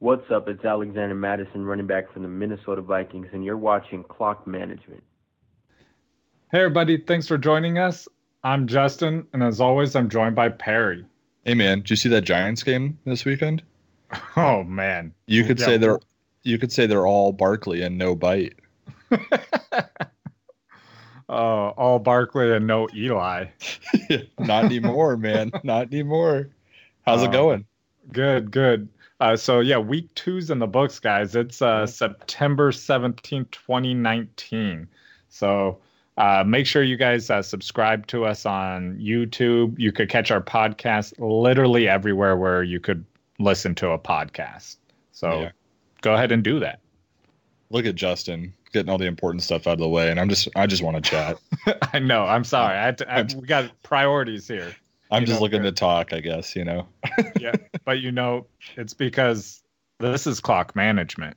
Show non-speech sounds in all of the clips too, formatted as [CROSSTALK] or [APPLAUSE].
What's up? It's Alexander Mattison, running back for the Minnesota Vikings, and you're watching Clock Management. Hey, everybody. Thanks for joining us. I'm Justin, and as always, I'm joined by Perry. Hey, man. Did you see that Giants game this weekend? [LAUGHS] Oh, man. You could yeah, say they're you could say they're all Barkley and no bite. [LAUGHS] oh, all Barkley and no Eli. [LAUGHS] Not anymore, man. Not anymore. How's uh, it going? Good, good. Uh, so yeah, week two's in the books, guys. It's uh, September 17th, 2019. So uh, make sure you guys uh, subscribe to us on YouTube. You could catch our podcast literally everywhere where you could listen to a podcast. So yeah. go ahead and do that. Look at Justin getting all the important stuff out of the way, and I'm just I just want to chat. [LAUGHS] I know. I'm sorry. [LAUGHS] I, to, I we got priorities here. I'm just looking to talk, I guess, you know. [LAUGHS] yeah, but you know, it's because this is clock management.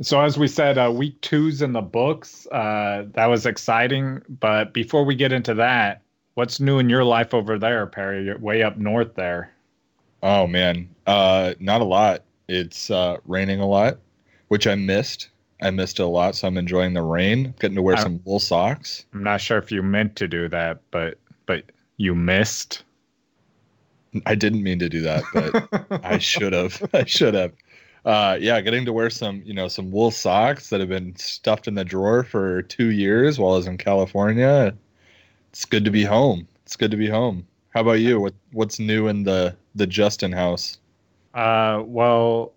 So as we said, uh, week two's in the books. Uh, that was exciting. But before we get into that, What's new in your life over there, Perry? You're way up north there. Oh man, uh, not a lot. It's uh, raining a lot, which I missed. I missed it a lot, so I'm enjoying the rain. Getting to wear I'm, some wool socks. I'm not sure if you meant to do that, but but you missed. I didn't mean to do that, but [LAUGHS] I should have. I should have. Uh, yeah, getting to wear some, you know, some wool socks that have been stuffed in the drawer for two years while I was in California. It's good to be home. It's good to be home. How about you? What what's new in the the Justin house? Uh, well,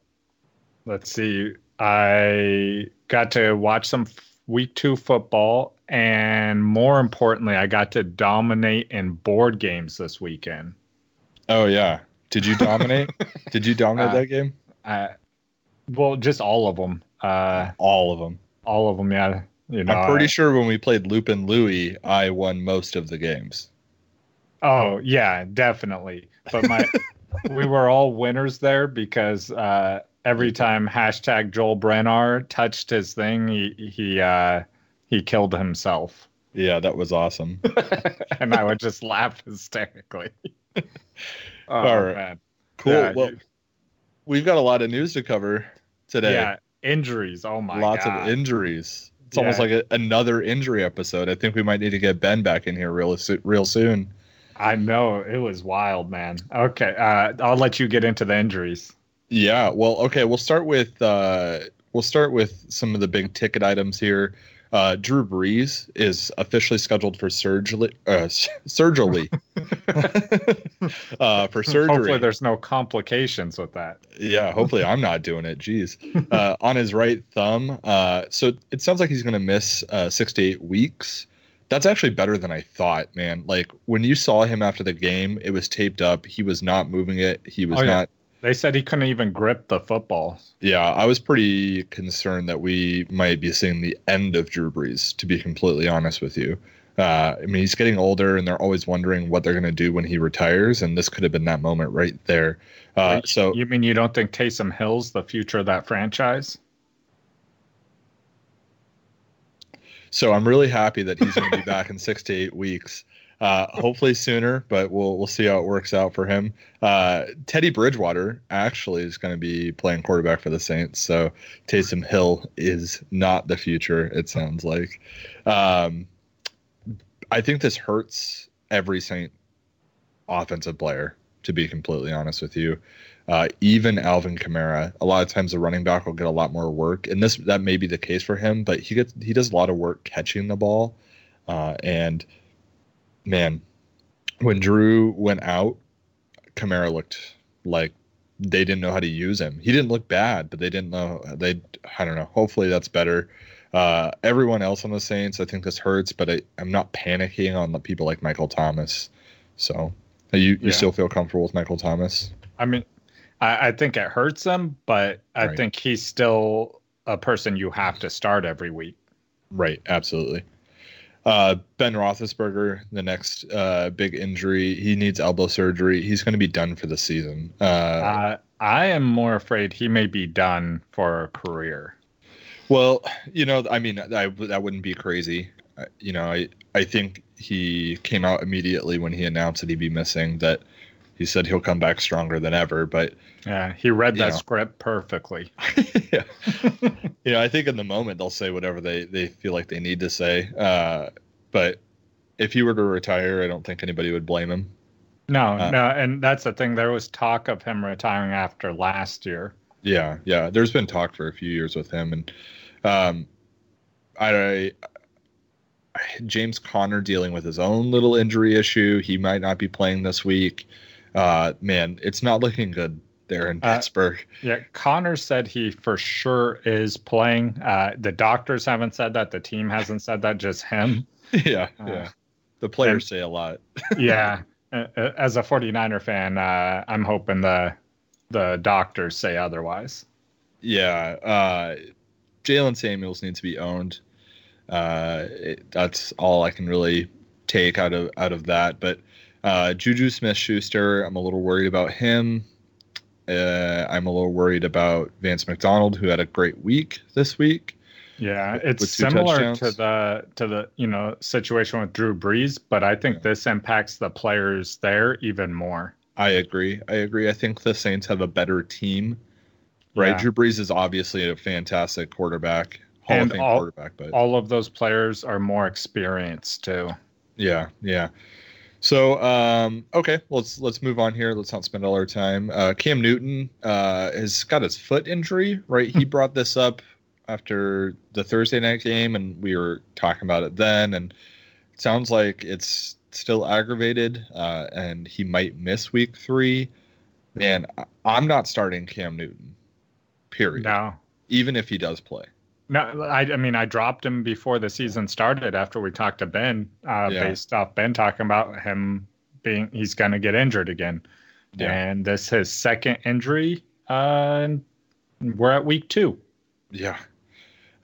let's see. I got to watch some week two football, and more importantly, I got to dominate in board games this weekend. Oh yeah, did you dominate? [LAUGHS] did you dominate uh, that game? Uh, well, just all of them. Uh, all of them. All of them. Yeah. You know, I'm pretty I, sure when we played Loopin' Louie, I won most of the games. Oh yeah, definitely. But my [LAUGHS] we were all winners there because uh, every time hashtag Joel Brennar touched his thing, he he uh, he killed himself. Yeah, that was awesome. [LAUGHS] and I would just laugh hysterically. [LAUGHS] oh, all right, man. cool. Yeah, well, you, we've got a lot of news to cover today. Yeah, injuries. Oh my, lots God. of injuries. It's yeah. almost like a, another injury episode. I think we might need to get Ben back in here real real soon. I know it was wild, man. Okay, uh, I'll let you get into the injuries. Yeah, well, okay, we'll start with uh, we'll start with some of the big ticket items here. Uh, Drew Brees is officially scheduled for surgery. Uh, [LAUGHS] surgery. [LAUGHS] uh, for surgery. Hopefully, there's no complications with that. Yeah, hopefully, I'm not doing it. Jeez. Uh, on his right thumb. Uh, so it sounds like he's going to miss uh, six to eight weeks. That's actually better than I thought, man. Like when you saw him after the game, it was taped up. He was not moving it. He was oh, yeah. not they said he couldn't even grip the football. Yeah, I was pretty concerned that we might be seeing the end of Drew Brees, to be completely honest with you. Uh, I mean, he's getting older, and they're always wondering what they're going to do when he retires, and this could have been that moment right there. Uh, so, you mean you don't think Taysom Hill's the future of that franchise? So I'm really happy that he's going to be back in six to eight weeks. Uh, hopefully sooner, but we'll we'll see how it works out for him. Uh, Teddy Bridgewater actually is going to be playing quarterback for the Saints, so Taysom Hill is not the future. It sounds like. Um, I think this hurts every Saint offensive player. To be completely honest with you, uh, even Alvin Kamara, a lot of times the running back will get a lot more work, and this that may be the case for him, but he gets he does a lot of work catching the ball, uh, and man, when Drew went out, Kamara looked like they didn't know how to use him. He didn't look bad, but they didn't know they. I don't know. Hopefully that's better. Uh, everyone else on the Saints, I think this hurts, but I, am not panicking on the people like Michael Thomas. So you you yeah. still feel comfortable with Michael Thomas? I mean, I, I think it hurts him, but I right. think he's still a person you have to start every week. Right. Absolutely. Uh, ben Roethlisberger, the next uh, big injury, he needs elbow surgery. He's going to be done for the season. Uh, uh, I am more afraid he may be done for a career. Well, you know, I mean, I, that wouldn't be crazy. Uh, You know, I I think he came out immediately when he announced that he'd be missing. That he said he'll come back stronger than ever. But Yeah, he read that know. script perfectly. [LAUGHS] yeah, you know, I think in the moment they'll say whatever they they feel like they need to say. Uh, but if he were to retire, I don't think anybody would blame him. No, Uh, no, and that's the thing. There was talk of him retiring after last year. Yeah, yeah. There's been talk for a few years with him, and um, I, I James Conner dealing with his own little injury issue. He might not be playing this week. Uh, man, it's not looking good there in Uh, Pittsburgh. Yeah, Conner said he for sure is playing. Uh, the doctors haven't said that. The team hasn't said that. Just him. [LAUGHS] yeah, uh, yeah. The players and- say a lot. [LAUGHS] yeah. Uh, uh, As a 49er fan, uh, I'm hoping the the doctors say otherwise. Yeah, uh, Jaylen Samuels needs to be owned. Uh, it, that's all I can really take out of out of that. But uh, Juju Smith-Schuster, I'm a little worried about him. Uh, I'm a little worried about Vance McDonald, who had a great week this week. Yeah, it's similar touchdowns. to the to the you know situation with Drew Brees, but I think Yeah. this impacts the players there even more. I agree. I agree. I think the Saints have a better team. Right, Yeah. Drew Brees is obviously a fantastic quarterback, Hall And of Fame all- quarterback, but All of those players are more experienced too. Yeah, yeah. So, um, okay, let's let's move on here. Let's not spend all our time. Uh, Cam Newton uh, has got his foot injury, right? he brought this up after the Thursday night game, and we were talking about it then. And it sounds like it's still aggravated, uh, and he might miss Week Three. Man, I'm not starting Cam Newton. Period. No, Even if he does play. No, I, I mean I dropped him before the season started after we talked to Ben, uh, Yeah. based off Ben talking about him being he's going to get injured again, Yeah. and this his second injury. Uh, and we're at week two. Yeah.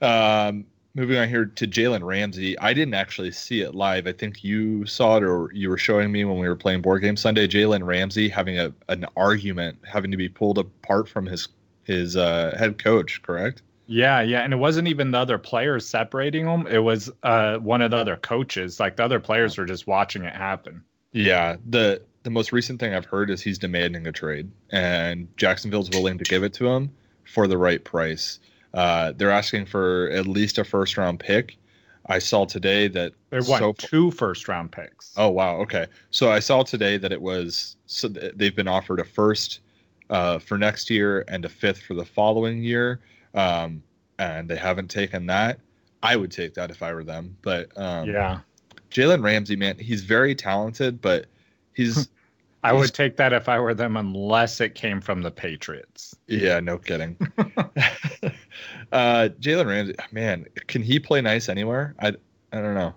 Um, moving on here to Jalen Ramsey. I didn't actually see it live. I think you saw it or you were showing me when we were playing board game Sunday. Jalen Ramsey having a an argument, having to be pulled apart from his his uh, head coach. Correct? Yeah, yeah, and it wasn't even the other players separating them. It was uh, one of the other coaches. Like the other players were just watching it happen. Yeah. The the most recent thing I've heard is he's demanding a trade, and Jacksonville's willing to give it to him for the right price. Uh, they're asking for at least a first round pick. I saw today that They won so two first round picks. Oh wow, okay. So I saw today that it was so they've been offered a first uh, for next year and a fifth for the following year, um, and they haven't taken that. I would take that if I were them, but um, yeah, Jalen Ramsey, man, he's very talented, but he's [LAUGHS] I he's- would take that if I were them, unless it came from the Patriots. yeah, no kidding. [LAUGHS] [LAUGHS] uh, Jalen Ramsey, man, can he play nice anywhere? I I don't know.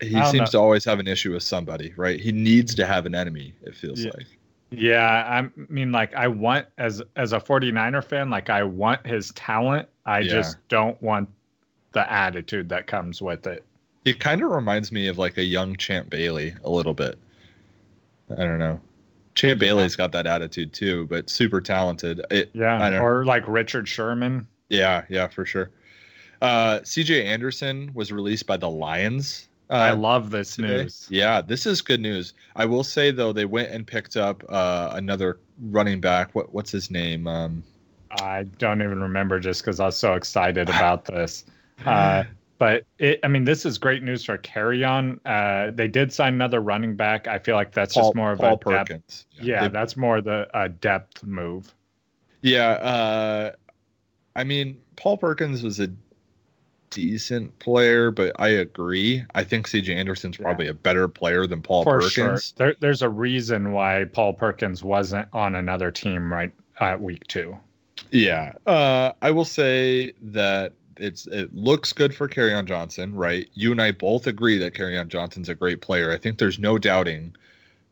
He don't seems know. to always have an issue with somebody, right? He needs to have an enemy. It feels Yeah. like. Yeah, I mean, like I want as as a 49er fan, like I want his talent. I Yeah. just don't want the attitude that comes with it. It kind of reminds me of like a young Champ Bailey a little bit. I don't know. Champ Bailey's got that attitude too, but super talented. It, Yeah, or like Richard Sherman. yeah, yeah, for sure. Uh, CJ Anderson was released by the Lions. Uh, I love this today. news. Yeah, this is good news. I will say though, they went and picked up uh, another running back. What what's his name? Um, I don't even remember just because I was so excited [LAUGHS] about this. Uh, [SIGHS] but it, I mean, this is great news for Kerryon. Uh, they did sign another running back. I feel like that's Paul, just more of Paul a depth. Perkins. Yeah, They- that's more the a depth move. Yeah, uh, I mean, Paul Perkins was a decent player, but I agree. I think CJ Anderson's Yeah. probably a better player than Paul for Perkins. sure. There, there's a reason why Paul Perkins wasn't on another team right at week two. Yeah. Uh, I will say that it's it looks good for on Johnson, right? You and I both agree that on Johnson's a great player. I think there's no doubting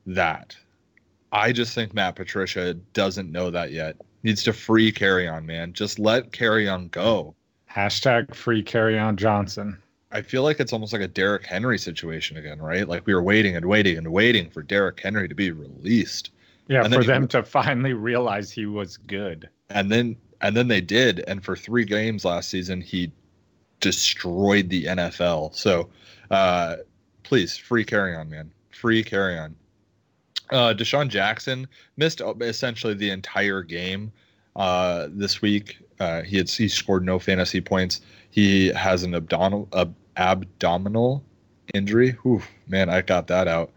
that. I just think Matt Patricia doesn't know that yet. Needs to free Kerryon, man. Just let Kerryon go. Hashtag free Kerryon Johnson. I feel like it's almost like a Derrick Henry situation again, right? Like we were waiting and waiting and waiting for Derrick Henry to be released. Yeah, And for he- them to finally realize he was good. and then and then they did and for three games last season he destroyed the nfl so uh please free Kerryon man free Kerryon uh DeSean Jackson missed essentially the entire game uh this week uh he had he scored no fantasy points. He has an abdominal ab- abdominal injury. Oof, man i got that out.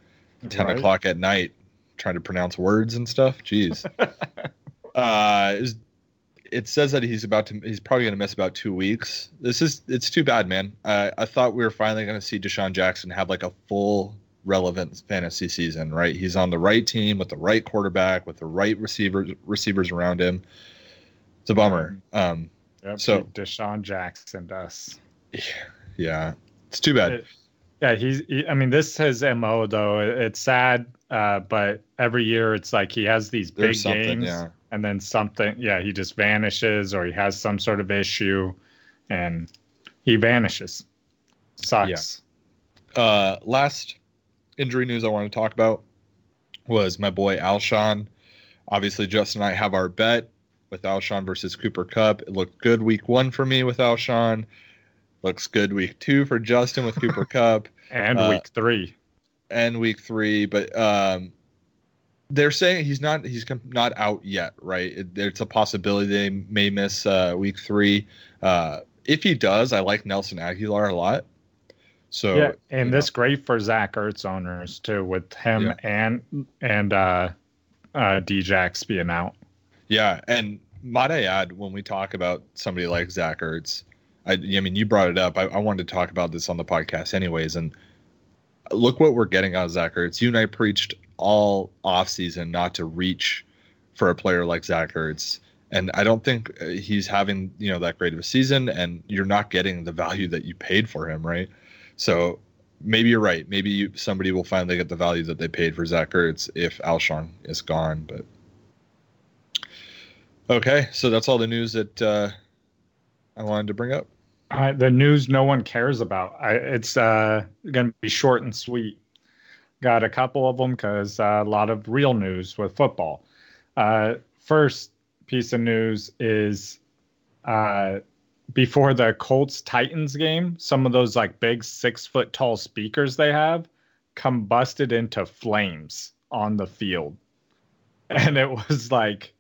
10 Right? o'clock at night trying to pronounce words and stuff. Jeez. [LAUGHS] Uh it, was- it says that he's about to he's probably going to miss about two weeks. This is it's too bad man. I i thought we were finally going to see DeSean Jackson have like a full relevant fantasy season right? He's on the right team with the right quarterback with the right receivers receivers around him it's a bummer um Yep, So- DeSean Jackson does. yeah it's too bad It- Yeah, he's. He, I mean, this his mo though. It- It's sad, uh, but every year it's like he has these big there's games, yeah and then something. Yeah, he just vanishes, or he has some sort of issue, and he vanishes. Sucks. uh, last injury news I want to talk about was my boy Alshon. Obviously, Justin and I have our bet with Alshon versus Cooper Kupp. It looked good week one for me with Alshon. Looks good week two for Justin with Cooper [LAUGHS] Cup And Uh, week three. and week three. But um, they're saying he's not he's not out yet, right? It, it's a possibility they may miss uh, week three. Uh, if he does, I like Nelson Agholor a lot. So yeah, and you know. this great for Zach Ertz owners too, with him Yeah. and and uh, uh, Djax being out. Yeah, and might I add, when we talk about somebody like Zach Ertz, I, I mean, you brought it up. I, I wanted to talk about this on the podcast, anyways. And look what we're getting out of Zach Ertz. You and I preached all offseason not to reach for a player like Zach Ertz, and I don't think uh, he's having you know that great of a season. And you're not getting the value that you paid for him, right? So maybe you're right. Maybe you, somebody will finally get the value that they paid for Zach Ertz if Alshon is gone, but. Okay, so that's all the news that uh, I wanted to bring up. Uh, the news no one cares about. I, it's uh, going to be short and sweet. Got a couple of them because uh, a lot of real news with football. Uh, first piece of news is uh, before the Colts Titans game, some of those like big six foot tall speakers they have combusted into flames on the field. [LAUGHS] And it was like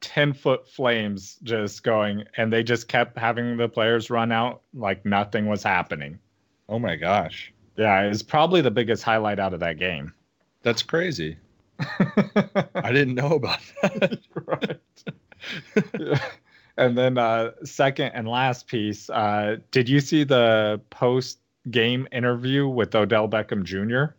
10 foot flames just going and they just kept having the players run out like nothing was happening. Oh my gosh, yeah it's probably the biggest highlight out of that game. That's crazy. [LAUGHS] I didn't know about that. [LAUGHS] right. [LAUGHS] And then uh second and last piece uh did you see the post game interview with odell beckham jr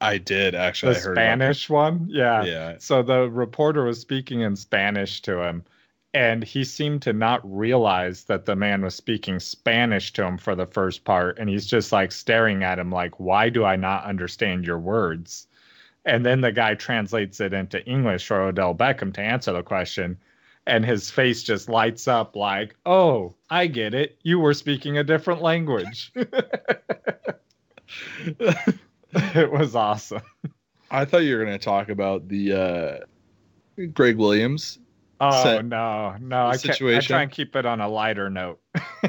I did actually. the I heard about spanish one yeah. Yeah, So the reporter was speaking in Spanish to him, and he seemed to not realize that the man was speaking Spanish to him for the first part. And he's just like staring at him, like, why do I not understand your words? And then the guy translates it into English for Odell Beckham to answer the question. And his face just lights up like, oh, I get it. You were speaking a different language. [LAUGHS] [LAUGHS] [LAUGHS] it was awesome. I thought you were going to talk about the uh, Greg Williams. Oh no, no! I, ca- I situation. try and keep it on a lighter note.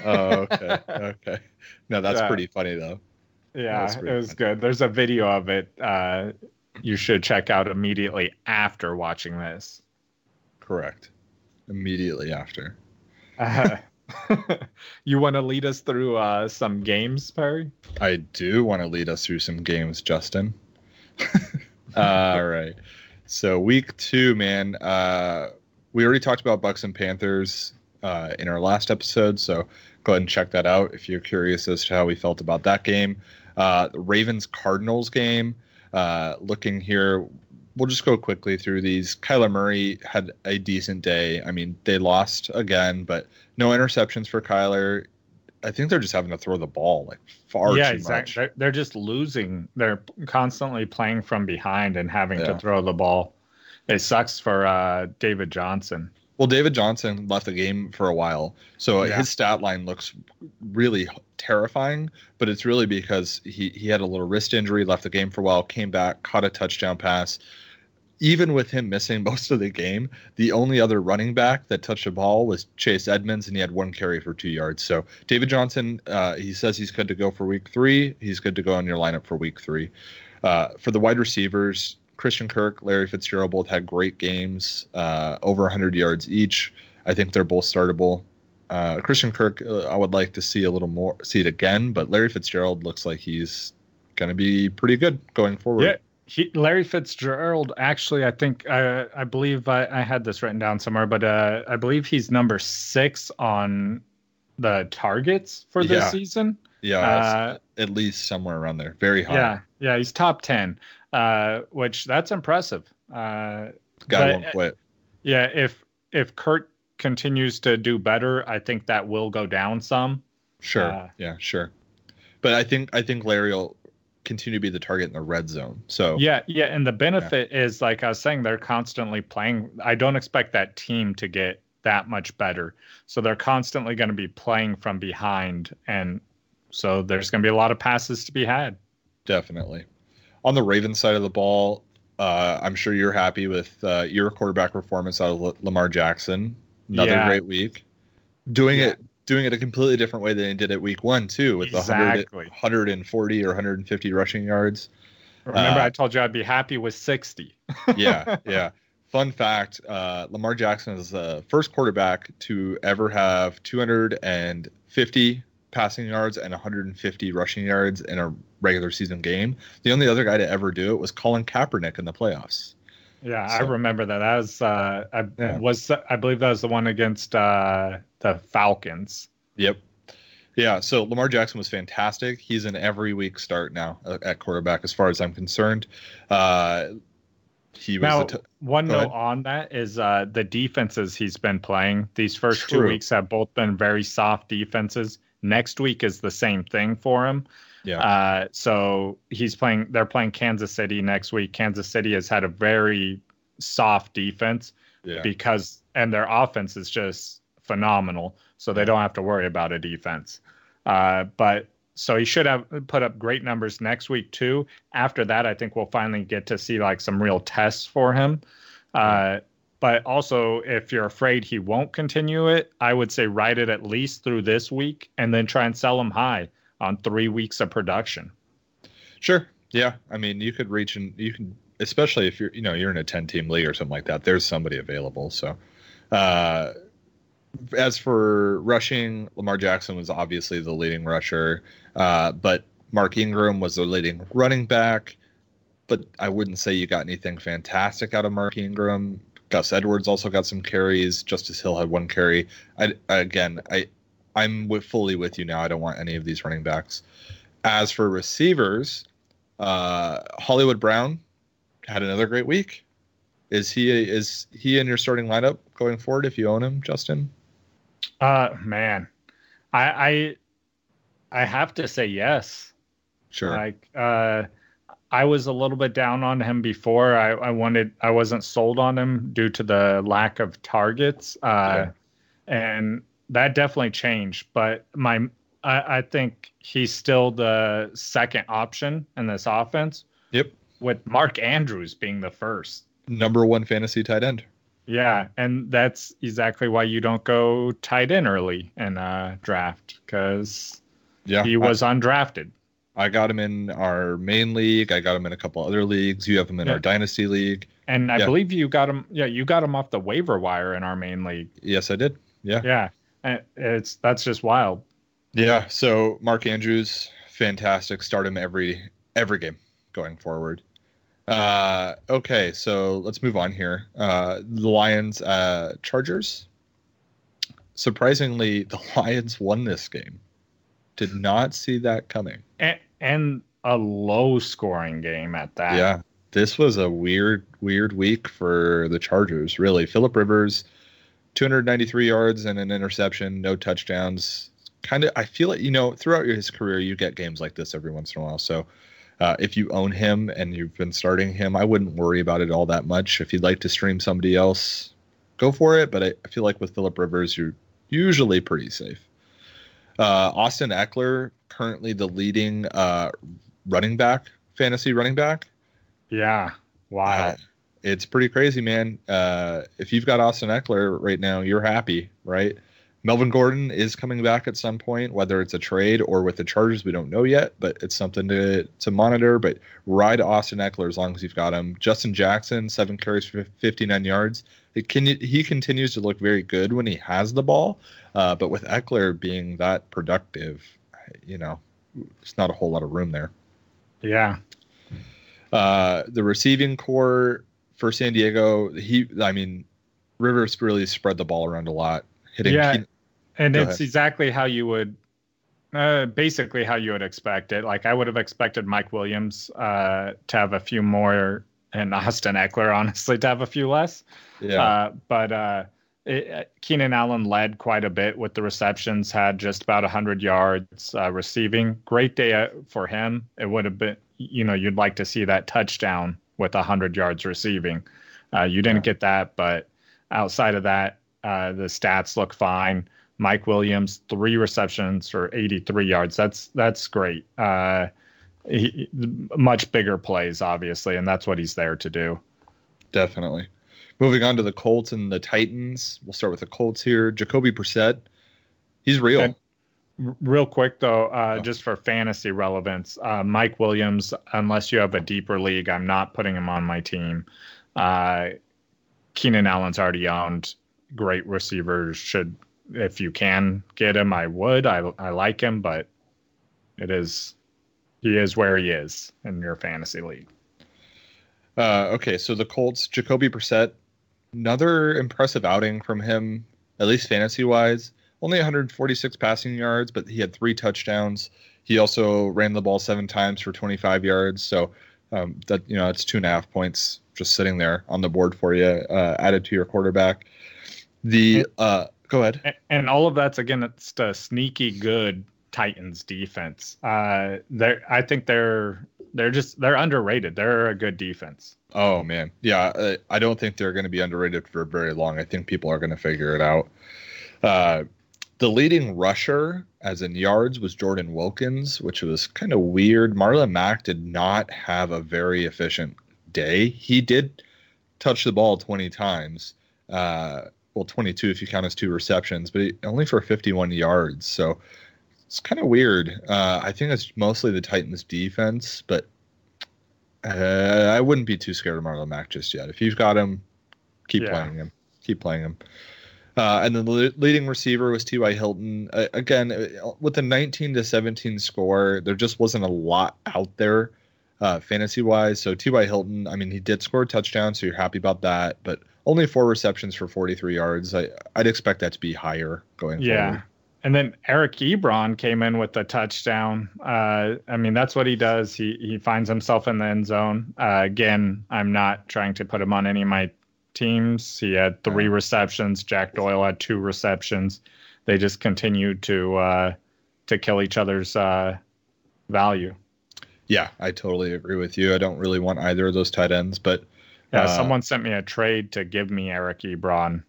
Oh, okay, okay. No, that's Yeah. pretty funny though. yeah, That's it was funny. good. There's a video of it. Uh, you should check out immediately after watching this. Correct. Immediately after. Uh, [LAUGHS] [LAUGHS] you want to lead us through uh, some games, Perry? I do want to lead us through some games, Justin. [LAUGHS] All right. So week two, man. Uh, we already talked about Bucks and Panthers uh, in our last episode, so go ahead and check that out if you're curious as to how we felt about that game. Uh, Ravens Cardinals game. Uh, looking here, we'll just go quickly through these. Kyler Murray had a decent day. I mean, they lost again, but no interceptions for Kyler. I think they're just having to throw the ball like far yeah, too exactly. much. They're, they're just losing. They're constantly playing from behind and having Yeah. to throw the ball. It sucks for uh, David Johnson. Well, David Johnson left the game for a while, so Yeah. his stat line looks really terrifying. But it's really because he he had a little wrist injury, left the game for a while, came back, caught a touchdown pass. Even with him missing [LAUGHS] most of the game, the only other running back that touched the ball was Chase Edmonds, and he had one carry for two yards. So David Johnson, uh, he says he's good to go for week three. He's good to go in your lineup for week three. Uh, for the wide receivers, Christian Kirk, Larry Fitzgerald both had great games, uh, over 100 yards each. I think they're both startable. Uh, Christian Kirk, uh, I would like to see a little more, see it again, but Larry Fitzgerald looks like he's going to be pretty good going forward. Yeah, he, Larry Fitzgerald. Actually, I think I I believe I, I had this written down somewhere, but uh, I believe he's number six on the targets for this Yeah. season. Yeah, Uh, at least somewhere around there. Very high. yeah, yeah, he's top ten, uh, which that's impressive. Uh, Guy won't quit. yeah, if if Kurt continues to do better, I think that will go down some. Sure. uh, yeah, sure. But I think I think Larry will continue to be the target in the red zone. So Yeah, yeah, and the benefit is like I was saying, they're constantly playing. I don't expect that team to get that much better, so they're constantly going to be playing from behind, and so there's going to be a lot of passes to be had. definitely. On the Ravens side of the ball, uh, I'm sure you're happy with uh, your quarterback performance out of L- Lamar Jackson. Another Yeah. great week. Doing Yeah. it doing it a completely different way than he did at week one too, with the 100, Exactly. 140 or 150 rushing yards. Remember, Uh, I told you I'd be happy with 60. [LAUGHS] yeah, [LAUGHS] yeah. Fun fact: uh, Lamar Jackson is the first quarterback to ever have 250 passing yards and 150 rushing yards in a regular season game. The only other guy to ever do it was Colin Kaepernick in the playoffs. Yeah, I remember that. That was uh, I Yeah. was I believe that was the one against uh, the Falcons. Yep. Yeah, so Lamar Jackson was fantastic. He's an every week start now uh, at quarterback, as far as I'm concerned. Uh, he was Now, t- one note on that is uh, the defenses he's been playing. These first two weeks have both been very soft defenses. Next week is the same thing for him. Yeah. Uh, so he's playing. They're playing Kansas City next week. Kansas City has had a very soft defense yeah. because, and their offense is just phenomenal. So they don't have to worry about a defense. Uh, but so he should have put up great numbers next week too. After that, I think we'll finally get to see like some real tests for him. Uh, but also, if you're afraid he won't continue it, I would say ride it at least through this week and then try and sell him high on three weeks of production. Sure. Yeah. I mean, you could reach and you can, especially if you're, you know, you're in a 10 team league or something like that, there's somebody available. So, uh, as for rushing, Lamar Jackson was obviously the leading rusher, uh, but Mark Ingram was the leading running back. But I wouldn't say you got anything fantastic out of Mark Ingram. Gus Edwards also got some carries. Justice Hill had one carry. I again, I I'm with, fully with you now. I don't want any of these running backs. As for receivers, uh, Hollywood Brown had another great week. Is he is he in your starting lineup going forward if you own him, Justin? Uh, man, I I, I have to say yes. Sure. Like, uh, I was a little bit down on him before. I, I wanted, I wasn't sold on him due to the lack of targets. Uh, and that definitely changed. But my, I, I think he's still the second option in this offense. Yep. With Mark Andrews being the first. Number one fantasy tight end. Yeah, and that's exactly why you don't go tight end early in a draft because Yeah. he was undrafted. I, I got him in our main league. I got him in a couple other leagues. You have him in Yeah. our dynasty league. And I Yeah. believe you got him. Yeah, you got him off the waiver wire in our main league. Yes, I did. Yeah. Yeah, it's that's just wild. Yeah. So Mark Andrews, fantastic. Start him every every game going forward. Uh, okay, so let's move on here. Uh, the Lions, uh, Chargers. Surprisingly, [LAUGHS] the Lions won this game. Did not see that coming. And, and a low scoring game at that. Yeah, this was a weird, weird week for the Chargers. Really, Philip Rivers, 293 yards and an interception, no touchdowns. Kind of, I feel like you know, throughout his career, you get games like this every once in a while. So, uh, if you own him and you've been starting him, I wouldn't worry about it all that much. If you'd like to stream somebody else, go for it. But I, I feel like with Philip Rivers, you're usually pretty safe. Uh, Austin Ekeler, currently the leading uh, running back, fantasy running back. Yeah. Wow. It's pretty crazy, man. Uh, if you've got Austin Ekeler right now, you're happy, right? Melvin Gordon is coming back at some point, whether it's a trade or with the Chargers, we don't know yet, but it's something to to monitor. But ride Austin Ekeler as long as you've got him. Justin Jackson, seven carries for 59 yards. It can, he continues to look very good when he has the ball, uh, but with Ekeler being that productive, you know, it's not a whole lot of room there. Yeah. Uh, the receiving corps for San Diego, he, I mean, Rivers really spread the ball around a lot, hitting. Yeah. And it's ahead. exactly how you would, uh, basically how you would expect it. Like I would have expected Mike Williams uh, to have a few more, and Austin Ekeler, honestly, to have a few less. yeah, Uh, but uh, it, uh, Keenan Allen led quite a bit with the receptions, had just about 100 yards uh, receiving. Great day uh, for him. It would have been, you know, you'd like to see that touchdown with 100 yards receiving. Uh, you didn't get that, but outside of that, uh, the stats look fine. Mike Williams, three receptions for 83 yards. That's that's great. Uh, he, much bigger plays, obviously, and that's what he's there to do. definitely. Moving on to the Colts and the Titans. We'll start with the Colts here. Jacoby Brissett, he's real. And- Real quick though, uh, Oh. just for fantasy relevance, uh, Mike Williams, unless you have a deeper league, I'm not putting him on my team. Uh, Keenan Allen's already owned. Great receivers should, if you can get him, I would. I I like him, but it is he is where he is in your fantasy league. Uh, okay, so the Colts, Jacoby Brissett, another impressive outing from him, at least fantasy wise. Only 146 passing yards, but he had three touchdowns. He also ran the ball seven times for 25 yards. So um, that you know, it's two and a half points just sitting there on the board for you, uh, added to your quarterback. The uh, go ahead. And all of that's again, it's the sneaky good Titans defense. Uh, they I think they're they're just they're underrated. They're a good defense. Oh man, yeah. Uh, I don't think they're going to be underrated for very long. I think people are going to figure it out. Uh, the leading rusher, as in yards, was Jordan Wilkins, which was kind of weird. Marlon Mack did not have a very efficient day. He did touch the ball 20 times. Uh, well, 22 if you count his two receptions, but he, only for 51 yards. So it's kind of weird. Uh, I think it's mostly the Titans' defense, but uh, I wouldn't be too scared of Marlon Mack just yet. If you've got him, keep Yeah. playing him. Keep playing him. Uh, and then the leading receiver was T.Y. Hilton. Uh, again, with the 19 to 17 score, there just wasn't a lot out there uh, fantasy wise. So T.Y. Hilton, I mean, he did score a touchdown, so you're happy about that, but only four receptions for 43 yards. I, I'd expect that to be higher going Yeah. forward. And then Eric Ebron came in with the touchdown. Uh, I mean, that's what he does. He he finds himself in the end zone. Uh, again, I'm not trying to put him on any of my teams. He had three receptions. Jack Doyle had two receptions. They just continued to uh, to kill each other's uh, value. Yeah, I totally agree with you. I don't really want either of those tight ends, but Yeah, Uh, someone sent me a trade to give me Eric Ebron.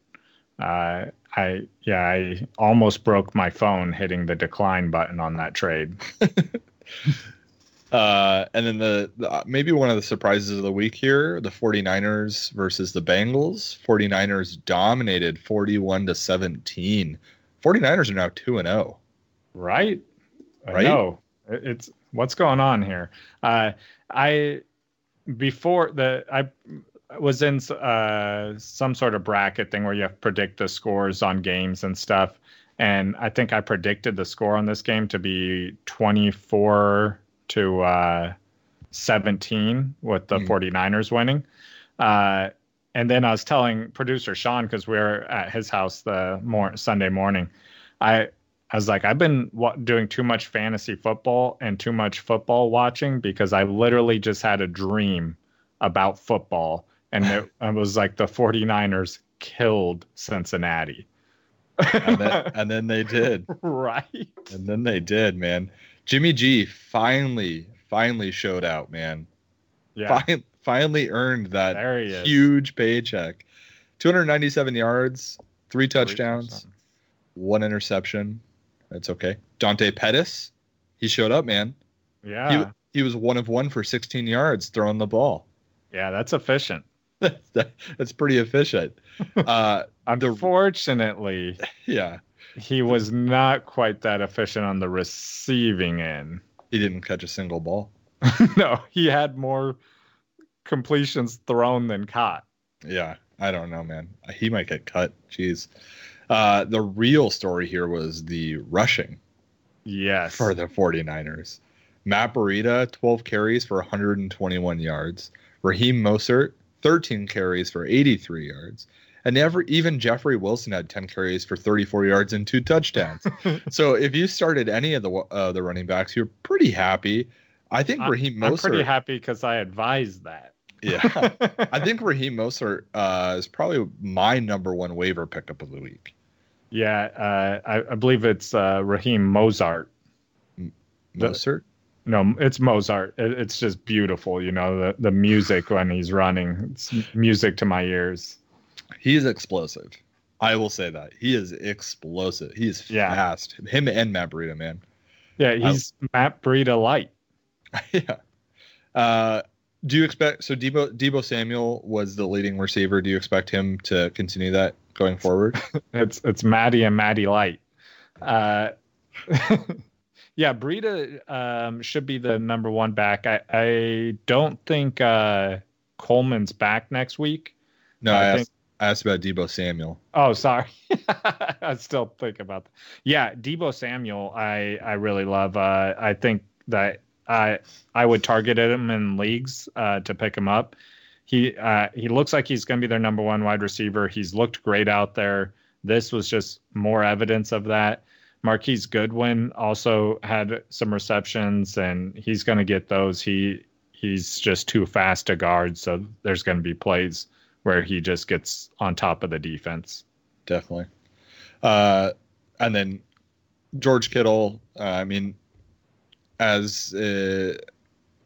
Uh, I yeah, I almost broke my phone hitting the decline button on that trade. [LAUGHS] Uh, and then the, the maybe one of the surprises of the week here, the 49ers versus the Bengals. 49ers dominated 41 to 17. 49ers are now 2 and oh. 0. Right? I Right? know. It's what's going on here. Uh, I before the I was in uh, some sort of bracket thing where you have to predict the scores on games and stuff, and I think I predicted the score on this game to be 24 to uh, 17 with the Hmm. 49ers winning. Uh, and then I was telling producer Sean because we were at his house the mor- Sunday morning. I I was like, I've been wa- doing too much fantasy football and too much football watching because I literally just had a dream about football. And it, [LAUGHS] it was like the 49ers killed Cincinnati. And then, [LAUGHS] and then they did. right. And then they did, man. Jimmy G finally, finally showed out, man. Yeah. Fin- finally earned that There he is. huge paycheck. 297 yards, three touchdowns, one interception. That's okay. Dante Pettis, he showed up, man. Yeah. He, he was one of one for 16 yards throwing the ball. yeah, that's efficient. [LAUGHS] that's, pretty efficient. [LAUGHS] Uh, Unfortunately, [LAUGHS] yeah, he was not quite that efficient on the receiving end. he didn't catch a single ball. [LAUGHS] no, he had more completions thrown than caught. Yeah, I don't know, man. He might get cut. Jeez. Uh, the real story here was the rushing Yes. for the 49ers. Matt Breida, 12 carries for 121 yards. Raheem Mostert, 13 carries for 83 yards. And never even Jeffrey Wilson had 10 carries for 34 yards and two touchdowns. [LAUGHS] so if you started any of the uh, the running backs, you're pretty happy. I think I'm- Raheem I'm pretty happy because I advised that. yeah, [LAUGHS] I think Raheem Mostert uh, is probably my number one waiver pickup of the week. yeah, uh, I, I believe it's uh, Raheem Mozart. The- No, it's Mozart. It, it's just beautiful, you know, the, the music when he's running. It's music to my ears. He is explosive. I will say that he is explosive. He is Yeah. fast. Him and Matt Breida, man. Yeah, he's Matt Breida light. [LAUGHS] yeah. Uh, do you expect so? Deebo Deebo Samuel was the leading receiver. Do you expect him to continue that going forward? [LAUGHS] It's it's Maddie and Maddie light. Uh, [LAUGHS] yeah, Breida um, should be the number one back. I, I don't think uh, Coleman's back next week. No, I I, think- I asked about Deebo Samuel. Oh, sorry. [LAUGHS] I still think about that. Yeah, Deebo Samuel, I I really love. Uh, I think that I I would target him in leagues uh, to pick him up. He uh, he looks like he's going to be their number one wide receiver. He's looked great out there. This was just more evidence of that. Marquise Goodwin also had some receptions, and he's going to get those. He he's just too fast to guard, so there's going to be plays where he just gets on top of the defense. Definitely. Uh, and then George Kittle. Uh, I mean, as uh,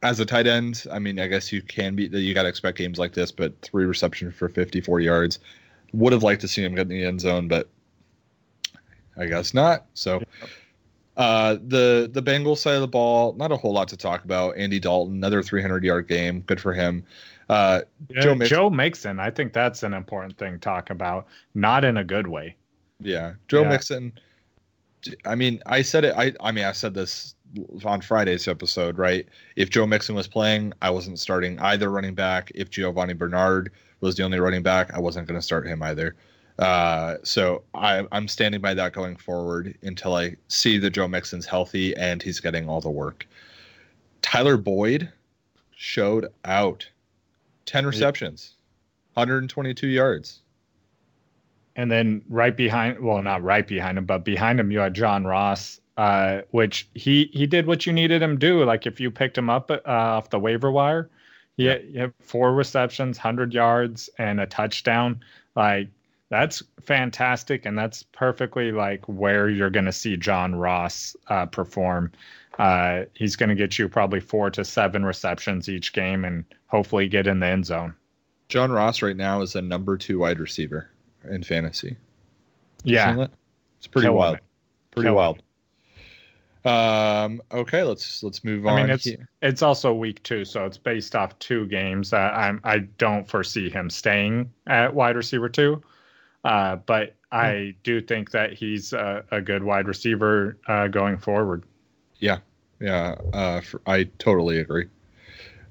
as a tight end, I mean, I guess you can be. You got to expect games like this, but three receptions for 54 yards. Would have liked to see him get in the end zone, but I guess not. So. Uh, the the Bengals side of the ball, not a whole lot to talk about. Andy Dalton, another 300 yard game, good for him. Uh, Yeah, Joe Joe, Mixon- Mixon, I think that's an important thing to talk about, not in a good way. Yeah, Joe Yeah. Mixon. I mean, I said it. I I mean, I said this on Friday's episode, right? If Joe Mixon was playing, I wasn't starting either running back. If Giovani Bernard was the only running back, I wasn't going to start him either. Uh, so I, I'm standing by that going forward until I see that Joe Mixon's healthy and he's getting all the work. Tyler Boyd showed out, ten receptions, 122 yards. And then right behind, well, not right behind him, but behind him, you had John Ross, uh, which he he did what you needed him to do. Like if you picked him up uh, off the waiver wire, he, had, he had four receptions, hundred yards, and a touchdown. Like that's fantastic, and that's perfectly like where you're going to see John Ross uh, perform. Uh, he's going to get you probably four to seven receptions each game, and hopefully get in the end zone. John Ross right now is a number two wide receiver in fantasy. Yeah. It's pretty Killing wild. it. Pretty Killing wild. Um. Okay. Let's let's move on. I mean, it's it's also week two, so it's based off two games. Uh, I'm I don't foresee him staying at wide receiver two, uh, but I do think that he's a, a good wide receiver uh, going forward. Yeah. Yeah, uh. For, I totally agree.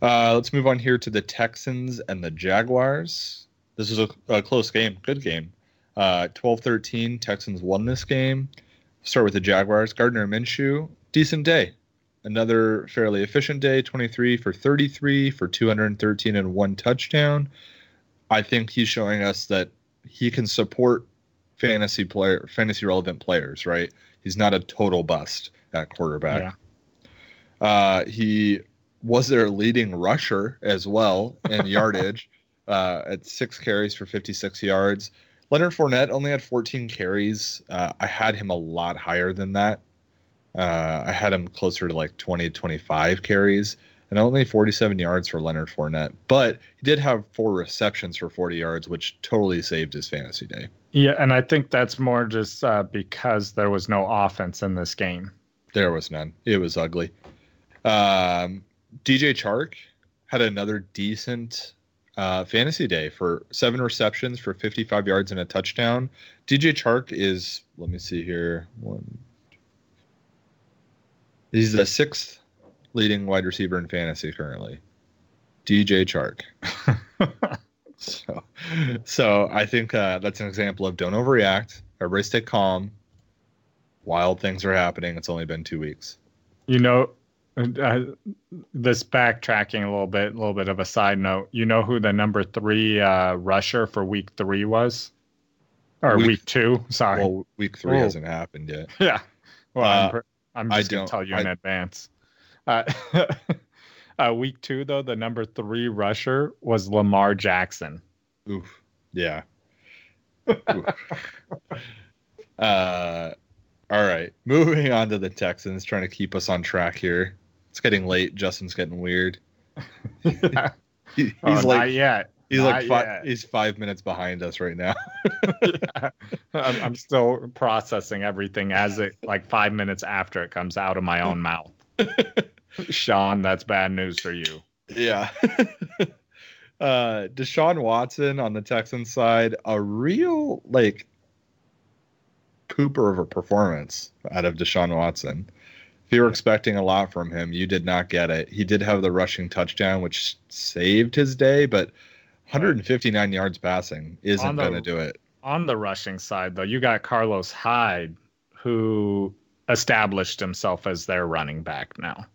Uh. Let's move on here to the Texans and the Jaguars. This is a, a close game. Good game. Uh. 12-13. Texans won this game. Start with the Jaguars. Gardner Minshew. Decent day. Another fairly efficient day. 23 for 33 for 213 and one touchdown. I think he's showing us that he can support fantasy player fantasy relevant players, right? He's not a total bust at quarterback. Yeah. Uh, he was their leading rusher as well in [LAUGHS] yardage uh, at six carries for 56 yards. Leonard Fournette only had 14 carries. Uh, I had him a lot higher than that. Uh, I had him closer to like 20, 25 carries and only 47 yards for Leonard Fournette. But he did have four receptions for 40 yards, which totally saved his fantasy day. Yeah, and I think that's more just uh, because there was no offense in this game. There was none. It was ugly. Um, DJ Chark had another decent uh, fantasy day for seven receptions for 55 yards and a touchdown. DJ Chark is, let me see here, one. He's the sixth leading wide receiver in fantasy currently. DJ Chark. [LAUGHS] [LAUGHS] so, so I think uh, that's an example of don't overreact. Everybody stay calm. Wild things are happening. It's only been two weeks. You know, uh, this backtracking a little bit, a little bit of a side note. You know who the number three uh, rusher for week three was, or week, Week- two? Sorry. Well, week three Oh. hasn't happened yet. [LAUGHS] yeah. Well, Uh, I'm, pr- I'm I just gonna don't- tell you in I- advance. [LAUGHS] Uh, week two, though, the number three rusher was Lamar Jackson. Oof. Yeah. [LAUGHS] Oof. uh, all right. Moving on to the Texans, trying to keep us on track here. It's getting late. Justin's getting weird. [LAUGHS] Yeah. He- he's Oh, like not yet. he's Not like fi- yet. he's five minutes behind us right now. [LAUGHS] Yeah. I'm, I'm still processing everything as it like five minutes after it comes out of my own mouth. Sean, that's bad news for you. yeah. [LAUGHS] uh Deshaun Watson on the Texans side, a real like pooper of a performance out of Deshaun Watson. If you were expecting a lot from him, you did not get it. He did have the rushing touchdown, which saved his day, but 159 yards passing isn't going to do it. On the rushing side, though, you got Carlos Hyde, who established himself as their running back now.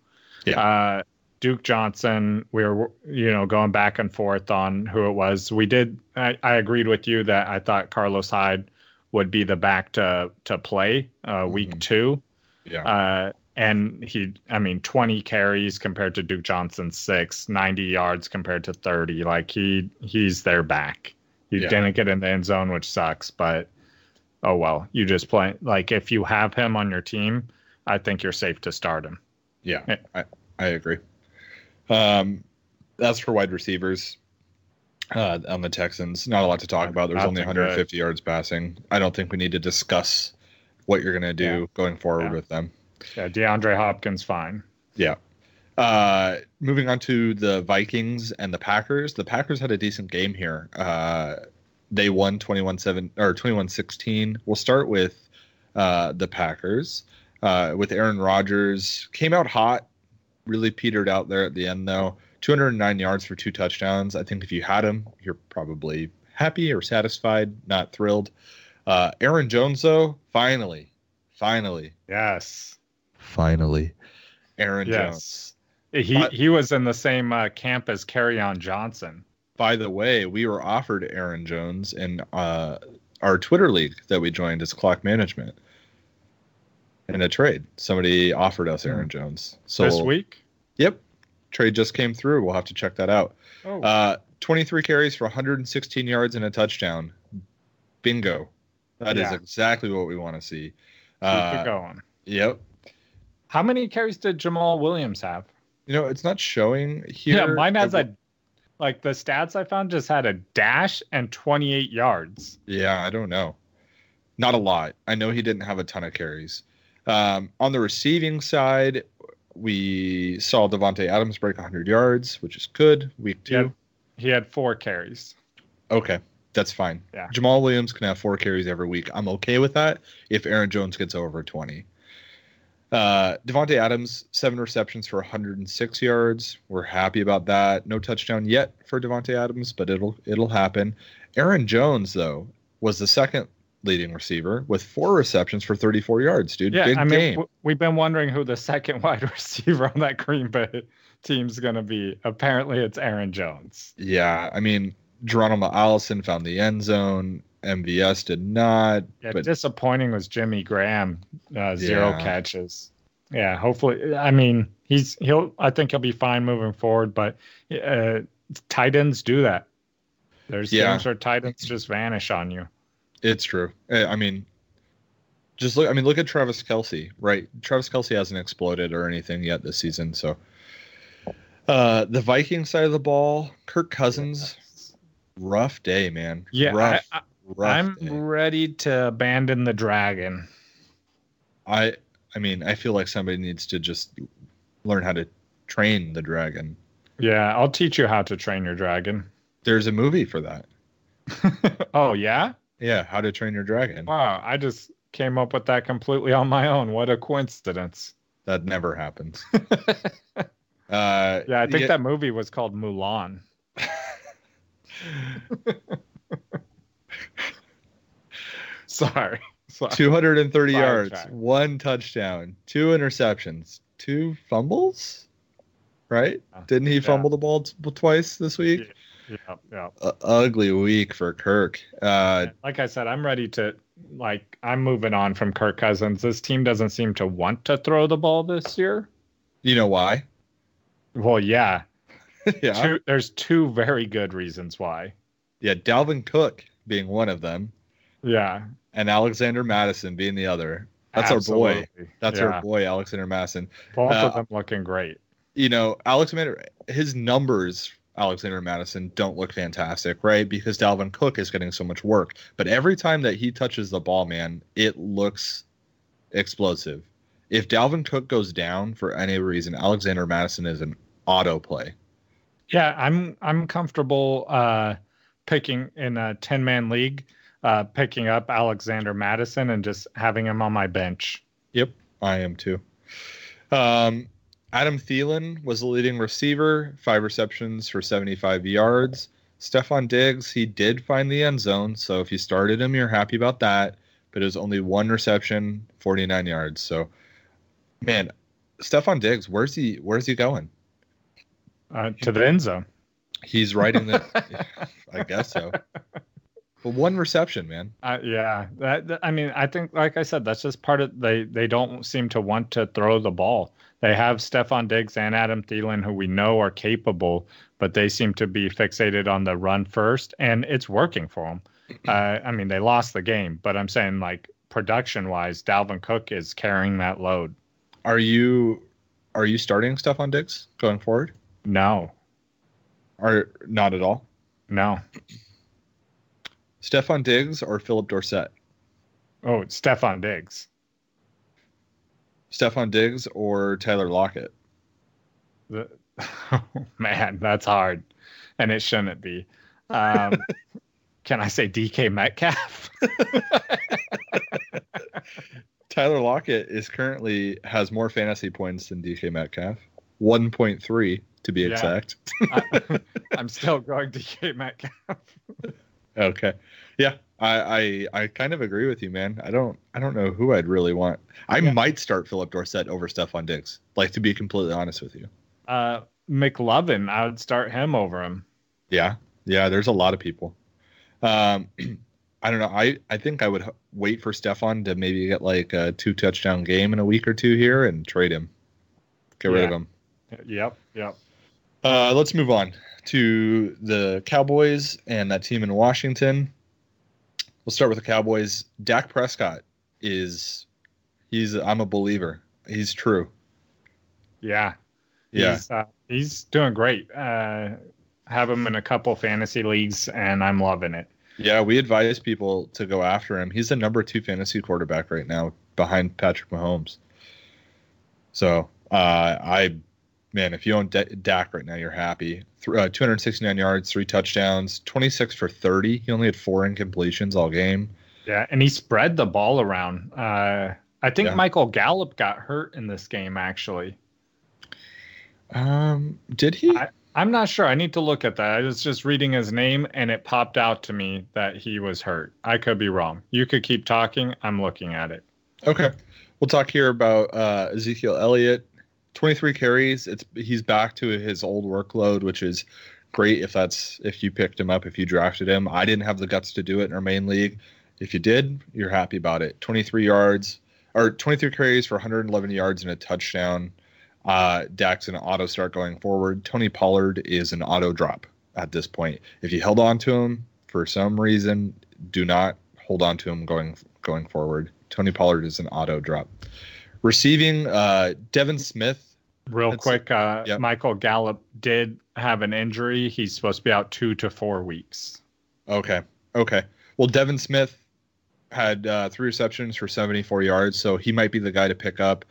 Yeah. Uh, Duke Johnson, we were, you know, going back and forth on who it was. We did. I, I agreed with you that I thought Carlos Hyde would be the back to to play uh, week Mhm. two. Yeah. Uh, and he, I mean, 20 carries compared to Duke Johnson's six, 90 yards compared to 30. Like he, he's their back. He Yeah. didn't get in the end zone, which sucks, but oh well. You just play like if you have him on your team, I think you're safe to start him. Yeah, Yeah. I, I agree. Um, that's for wide receivers. Uh, on the Texans, not a lot to talk about. There's only Nothing good. 150 yards passing. I don't think we need to discuss what you're going to do Yeah. going forward Yeah. with them. Yeah, DeAndre Hopkins, fine. Yeah. Uh, moving on to the Vikings and the Packers. The Packers had a decent game here. Uh, they won 21-7 or 21-16. We'll start with uh, the Packers. Uh, with Aaron Rodgers came out hot, really petered out there at the end though. 209 yards for two touchdowns. I think if you had him, you're probably happy or satisfied, not thrilled. Uh, Aaron Jones though, finally, finally, Yes. finally, Aaron Jones. He But- he was in the same uh, camp as Carry on Johnson. by the way, we were offered Aaron Jones in uh, our Twitter league that we joined as Clock Management in a trade. Somebody offered us Aaron Jones. So this week. Yep, trade just came through. We'll have to check that out. Oh, Uh, 23 carries for 116 yards and a touchdown. Bingo. That is Yeah. exactly what we want to see. keep Uh, it going. yep. How many carries did Jamaal Williams have? You know, it's not showing here. yeah, mine has It- a like the stats I found just had a dash and 28 yards. Yeah, I don't know. Not a lot. I know he didn't have a ton of carries. Um, on the receiving side, we saw Davante Adams break 100 yards, which is good. Week two. Yeah. He had four carries. Okay, that's fine. Yeah. Jamaal Williams can have four carries every week. I'm okay with that if Aaron Jones gets over 20. Uh, Davante Adams, seven receptions for 106 yards. We're happy about that. No touchdown yet for Davante Adams, but it'll it'll happen. Aaron Jones, though, was the second leading receiver with four receptions for 34 yards, dude. Yeah, Big I mean, game. w- we've been wondering who the second [LAUGHS] wide receiver on that Green Bay team's going to be. Apparently, it's Aaron Jones. yeah, I mean, Geronimo Allison found the end zone. MVS did not. Yeah, but disappointing was Jimmy Graham, uh, zero Yeah. catches. Yeah, hopefully. I mean, he's he'll. I think he'll be fine moving forward. But uh, tight ends do that. There's Yeah. games where tight ends just vanish on you. It's true. Eh, I mean, just look. I mean, look at Travis Kelce. Right, Travis Kelce hasn't exploded or anything yet this season. So, uh, the Viking side of the ball, Kirk Cousins, rough day, man. Yeah, rough, I, I'm day. ready to abandon the dragon. I, I mean, I feel like somebody needs to just learn how to train the dragon. Yeah, I'll teach you how to train your dragon. There's a movie for that. [LAUGHS] oh yeah. Yeah, How to Train Your Dragon. Wow, I just came up with that completely on my own. What a coincidence. That never happens. [LAUGHS] uh, yeah, Uh, I think that movie was called Mulan. [LAUGHS] Sorry. Sorry. 230 Fire yards, track. one touchdown, two interceptions, two fumbles. Right? Yeah. Didn't he Yeah. fumble the ball t- twice this week? Yeah, yeah. Uh, ugly week for Kirk. Uh, Like I said, I'm ready to like I'm moving on from Kirk Cousins. This team doesn't seem to want to throw the ball this year. you know why? Well, yeah. [LAUGHS] yeah. Two, there's two very good reasons why. Yeah, Dalvin Cook being one of them, Yeah. and Alexander Mattison being the other. That's our boy. That's Yeah. our boy, Alexander Mattison. Both uh, of them looking great. You know, Alexander, his numbers, Alexander Mattison, don't look fantastic, right? Because Dalvin Cook is getting so much work. But every time that he touches the ball, man, it looks explosive. If Dalvin Cook goes down for any reason, Alexander Mattison is an auto play. Yeah, I'm I'm comfortable uh picking in a 10 man league, uh picking up Alexander Mattison and just having him on my bench. Yep, I am too. Um, Adam Thielen was the leading receiver, five receptions for 75 yards. Stefon Diggs, he did find the end zone. So if you started him, you're happy about that. But it was only one reception, 49 yards. So, man, Stefon Diggs, where's he? Where's he going? Uh, to the end zone. He's riding the. [LAUGHS] I guess so. But one reception, man. Uh, yeah, that, I mean, I think, like I said, that's just part of they. They don't seem to want to throw the ball. They have Stefon Diggs and Adam Thielen, who we know are capable, but they seem to be fixated on the run first, and it's working for them. [CLEARS THROAT] Uh, I mean, they lost the game, but I'm saying like production wise, Dalvin Cook is carrying that load. Are you? Are you starting Stefon Diggs going forward? No, Or not at all? no. [CLEARS THROAT] Stefon Diggs or Phillip Dorsett? Oh, it's Stefon Diggs. Stefon Diggs or Tyler Lockett? The, [LAUGHS] oh, man, that's hard, and it shouldn't be. Um, [LAUGHS] can I say DK Metcalf? [LAUGHS] Tyler Lockett is currently has more fantasy points than DK Metcalf. 1.3 to be Yeah. exact. I, I'm still going DK Metcalf. Okay. Yeah, I, I I kind of agree with you, man. I don't I don't know who I'd really want. I Yeah. might start Phillip Dorsett over Stefon Diggs. Like to be completely honest with you. Uh, McLovin, I would start him over him. Yeah. Yeah, there's a lot of people. Um [CLEARS THROAT] I don't know. I, I think I would h- wait for Stefon to maybe get like a two touchdown game in a week or two here and trade him. Get rid of him. Yep, yep. Uh, let's move on to the Cowboys and that team in Washington. We'll start with the Cowboys. Dak Prescott is he's I'm a believer. He's true. Yeah, Yeah. He's, uh, he's doing great. Uh, have him in a couple fantasy leagues, and I'm loving it. Yeah, we advise people to go after him. He's the number two fantasy quarterback right now behind Patrick Mahomes. So, uh, I, man, if you own D- Dak right now, you're happy. Th- uh, 269 yards, three touchdowns, 26 for 30. He only had four incompletions all game. Yeah, and he spread the ball around. Uh, I think Yeah. Michael Gallup got hurt in this game. Actually, Um, did he? I- I'm not sure. I need to look at that. I was just reading his name, and it popped out to me that he was hurt. I could be wrong. You could keep talking. I'm looking at it. Okay. We'll talk here about uh, Ezekiel Elliott. 23 carries. It's he's back to his old workload, which is great if that's if you picked him up, if you drafted him. I didn't have the guts to do it in our main league. If you did, you're happy about it. 23 yards or 23 carries for 111 yards and a touchdown. Uh, Dak's an auto start going forward. Tony Pollard is an auto drop at this point. If you held on to him for some reason, do not hold on to him going going forward. Tony Pollard is an auto drop. Receiving, uh, Devin Smith. Real That's- quick, uh, yep. Michael Gallup did have an injury. He's supposed to be out two to four weeks. Okay, okay. Well, Devin Smith had uh, three receptions for 74 yards, so he might be the guy to pick up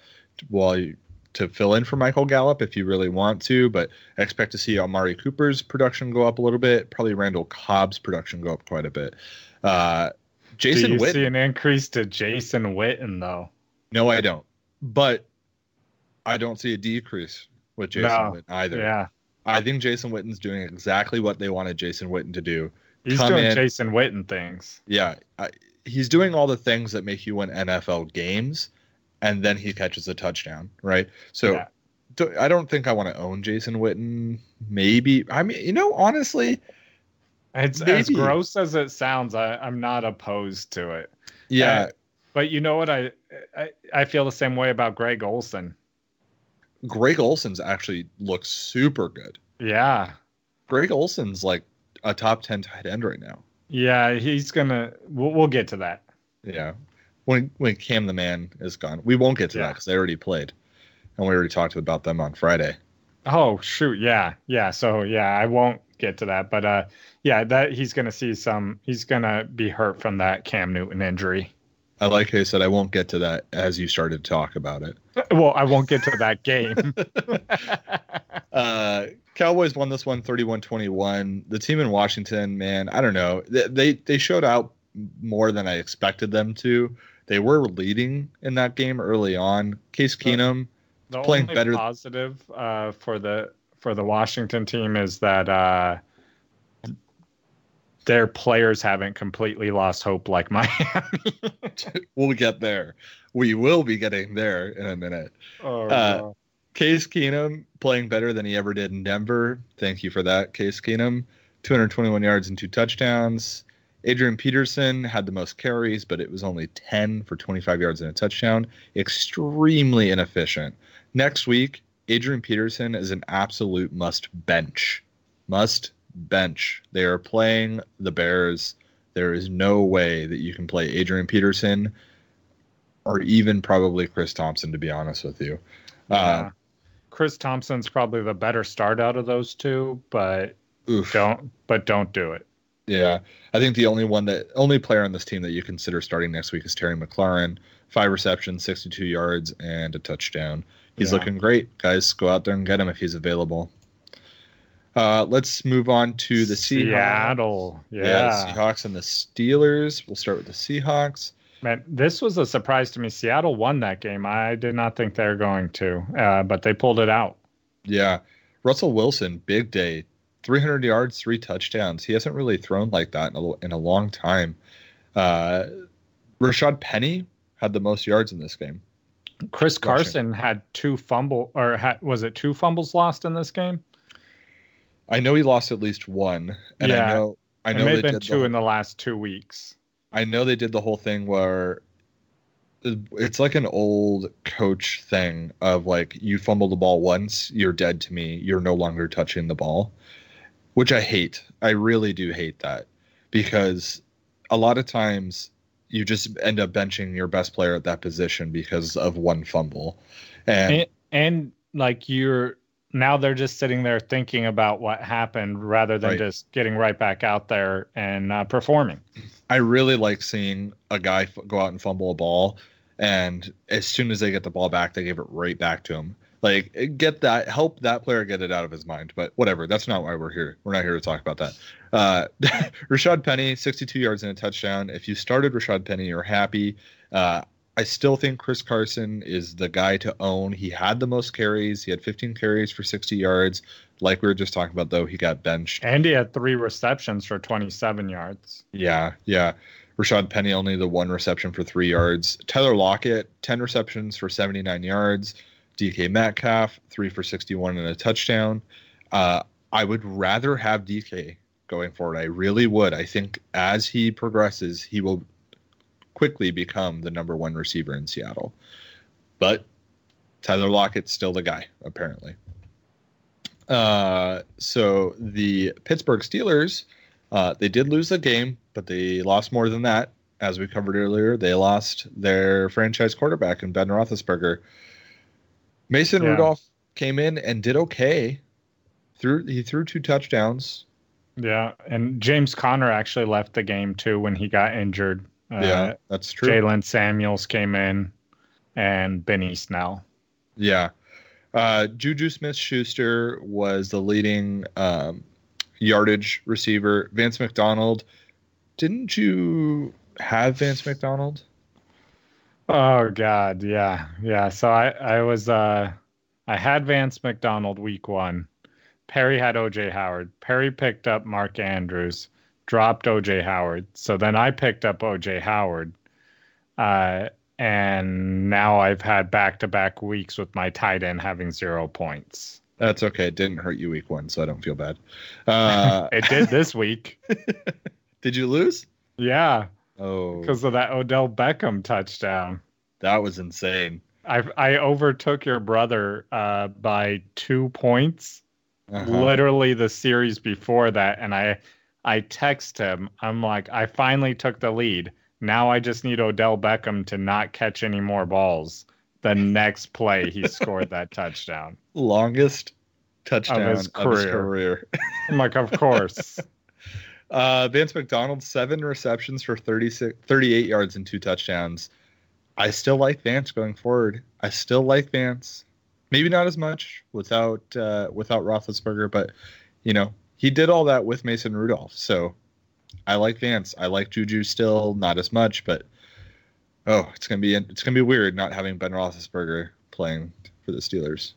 while you, to fill in for Michael Gallup if you really want to, but I expect to see Amari Cooper's production go up a little bit. Probably Randall Cobb's production go up quite a bit. Uh, Jason Do you Witten. see an increase to Jason Witten though? No, I don't. But I don't see a decrease with Jason No. Witten either. Yeah, I think Jason Witten's doing exactly what they wanted Jason Witten to do. he's Come doing in. Jason Witten things. Yeah, I, he's doing all the things that make you win NFL games, and then he catches a touchdown, right? So Yeah. do, I don't think I want to own Jason Witten. Maybe I mean, you know, honestly, It's as gross as it sounds. I, I'm not opposed to it. yeah. But you know what? I, I I feel the same way about Greg Olsen. Greg Olsen's actually looks super good. Yeah, Greg Olsen's like a top ten tight end right now. yeah. He's gonna. We'll, we'll get to that. Yeah. When when Cam the man is gone, we won't get to that because they already played, and we already talked about them on Friday. Oh shoot, yeah, yeah. So yeah, I won't get to that, but uh, yeah, that he's gonna see some. He's gonna be hurt from that Cam Newton injury. I like how you said I won't get to that as you started to talk about it. Well, I won't get to that game. [LAUGHS] Uh, Cowboys won this one 31-21. The team in Washington, man, I don't know. They, they they showed out more than I expected them to. They were leading in that game early on. Case Keenum, the Playing only better- positive uh, for the for the Washington team is that uh, their players haven't completely lost hope like [LAUGHS] Miami. we'll get there. We will be getting there in a minute. oh, Uh. Case Keenum playing better than he ever did in Denver. Thank you for that, Case Keenum. 221 yards and two touchdowns. Adrian Peterson had the most carries, but it was only 10 for 25 yards and a touchdown. Extremely inefficient. Next week, Adrian Peterson is an absolute must bench. Must bench. They are playing the Bears. There is no way that you can play Adrian Peterson or even probably Chris Thompson, to be honest with you. Uh, Chris Thompson's probably the better start out of those two, but Oof. don't but don't do it. Yeah, I think the only one that only player on this team that you consider starting next week is Terry McLaurin. Five receptions, 62 yards, and a touchdown. He's Yeah. looking great, guys. Go out there and get him if he's available. Uh, let's move on to the Seahawks. Seattle. Yeah, Yeah. Seahawks and the Steelers. We'll start with the Seahawks. Man, this was a surprise to me. Seattle won that game. I did not think they were going to, uh, but they pulled it out. Yeah, Russell Wilson, big day, 300 yards, three touchdowns. He hasn't really thrown like that in a, in a long time. Uh, Rashaad Penny had the most yards in this game. Chris. Carson had two fumble, or had, was it two fumbles lost in this game? I know he lost at least one, and I Yeah. know I know may they have been two the, in the last two weeks. I know they did the whole thing where it's like an old coach thing of like you fumble the ball once, you're dead to me. You're no longer touching the ball, which I hate. I really do hate that because a lot of times you just end up benching your best player at that position because of one fumble. And, And, and like you're now they're just sitting there thinking about what happened rather than Right. just getting right back out there and uh, performing. I really like seeing a guy f- go out and fumble a ball, and as soon as they get the ball back, they give it right back to him. Like get that, help that player get it out of his mind. But whatever, that's not why we're here. We're not here to talk about that. Uh, [LAUGHS] Rashaad Penny, 62 yards and a touchdown. If you started Rashaad Penny, you're happy. Uh, I still think Chris Carson is the guy to own. He had the most carries. He had 15 carries for 60 yards. Like we were just talking about, though, he got benched. And he had three receptions for 27 yards. Yeah, yeah. Rashaad Penny only the one reception for three yards. Tyler Lockett, 10 receptions for 79 yards. DK Metcalf, three for 61 and a touchdown. Uh, I would rather have DK going forward. I really would. I think as he progresses, he will quickly become the number one receiver in Seattle. But Tyler Lockett's still the guy, apparently. Uh, so the Pittsburgh Steelers, uh, they did lose the game, but they lost more than that. As we covered earlier, they lost their franchise quarterback in Ben Roethlisberger. Mason Yeah. Rudolph came in and did okay. Threw he threw two touchdowns. Yeah. And James Conner actually left the game too when he got injured. Uh, yeah, that's true. Jaylen Samuels came in and Benny Snell. Yeah. Uh, Juju Smith Schuster was the leading um, yardage receiver. Vance McDonald, didn't you have Vance McDonald? Oh God, yeah, yeah. So I I was uh I had Vance McDonald week one. Perry had OJ Howard. Perry picked up Mark Andrews, dropped OJ Howard. So then I picked up OJ Howard. Uh and now I've had back to back weeks with my tight end having zero points. That's okay. It didn't hurt you week one, so I don't feel bad. Uh, [LAUGHS] It did this week. [LAUGHS] did you lose? Yeah, Oh, because of that Odell Beckham touchdown. that was insane. I I overtook your brother uh, by two points. Uh-huh. Literally the series before that, and I I text him. I'm like, I finally took the lead. Now I just need Odell Beckham to not catch any more balls. The [LAUGHS] next play, he scored that touchdown. Longest touchdown of his career. career. I'm like, of course. [LAUGHS] Uh, Vance McDonald, seven receptions for 36, 38 yards and two touchdowns. I still like Vance going forward. I still like Vance. Maybe not as much without uh, without Roethlisberger, but you know he did all that with Mason Rudolph. So I like Vance. I like Juju still, not as much, but oh, it's gonna be it's gonna be weird not having Ben Roethlisberger playing for the Steelers.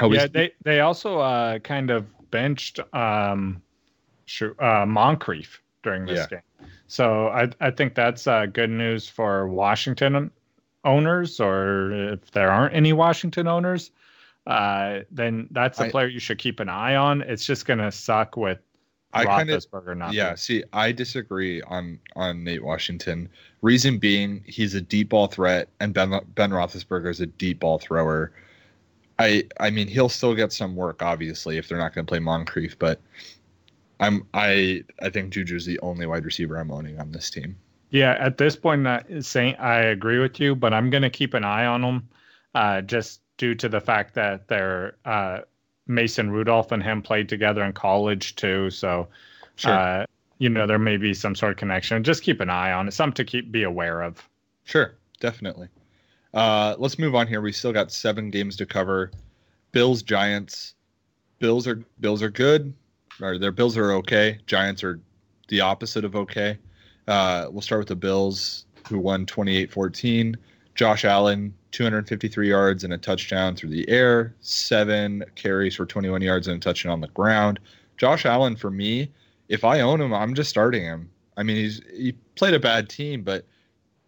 Oh, we- yeah, they they also uh, kind of benched um, uh, Moncrief during this game. So I I think that's uh, good news for Washington owners, or if there aren't any Washington owners, uh, then that's a I- player you should keep an eye on. It's just gonna suck with I kind of yeah. See, I disagree on on Nate Washington. Reason being, he's a deep ball threat, and Ben Ben Roethlisberger is a deep ball thrower. I I mean, he'll still get some work, obviously, if they're not going to play Moncrief. But I'm I I think Juju's the only wide receiver I'm owning on this team. Yeah, at this point, not saying I agree with you, but I'm going to keep an eye on him. uh, just due to the fact that they're uh, Mason Rudolph and him played together in college too. So, Sure, uh, you know, there may be some sort of connection. Just keep an eye on it. Something to keep be aware of. sure, definitely. Uh, let's move on here. We still got seven games to cover. Bills Giants. Bills are Bills are good. Or their Bills are okay. Giants are the opposite of okay. Uh, we'll start with the Bills, who won 28 14. Josh Allen, 253 yards and a touchdown through the air, seven carries for 21 yards and a touchdown on the ground. Josh Allen, for me, if I own him, I'm just starting him. I mean, he's he played a bad team, but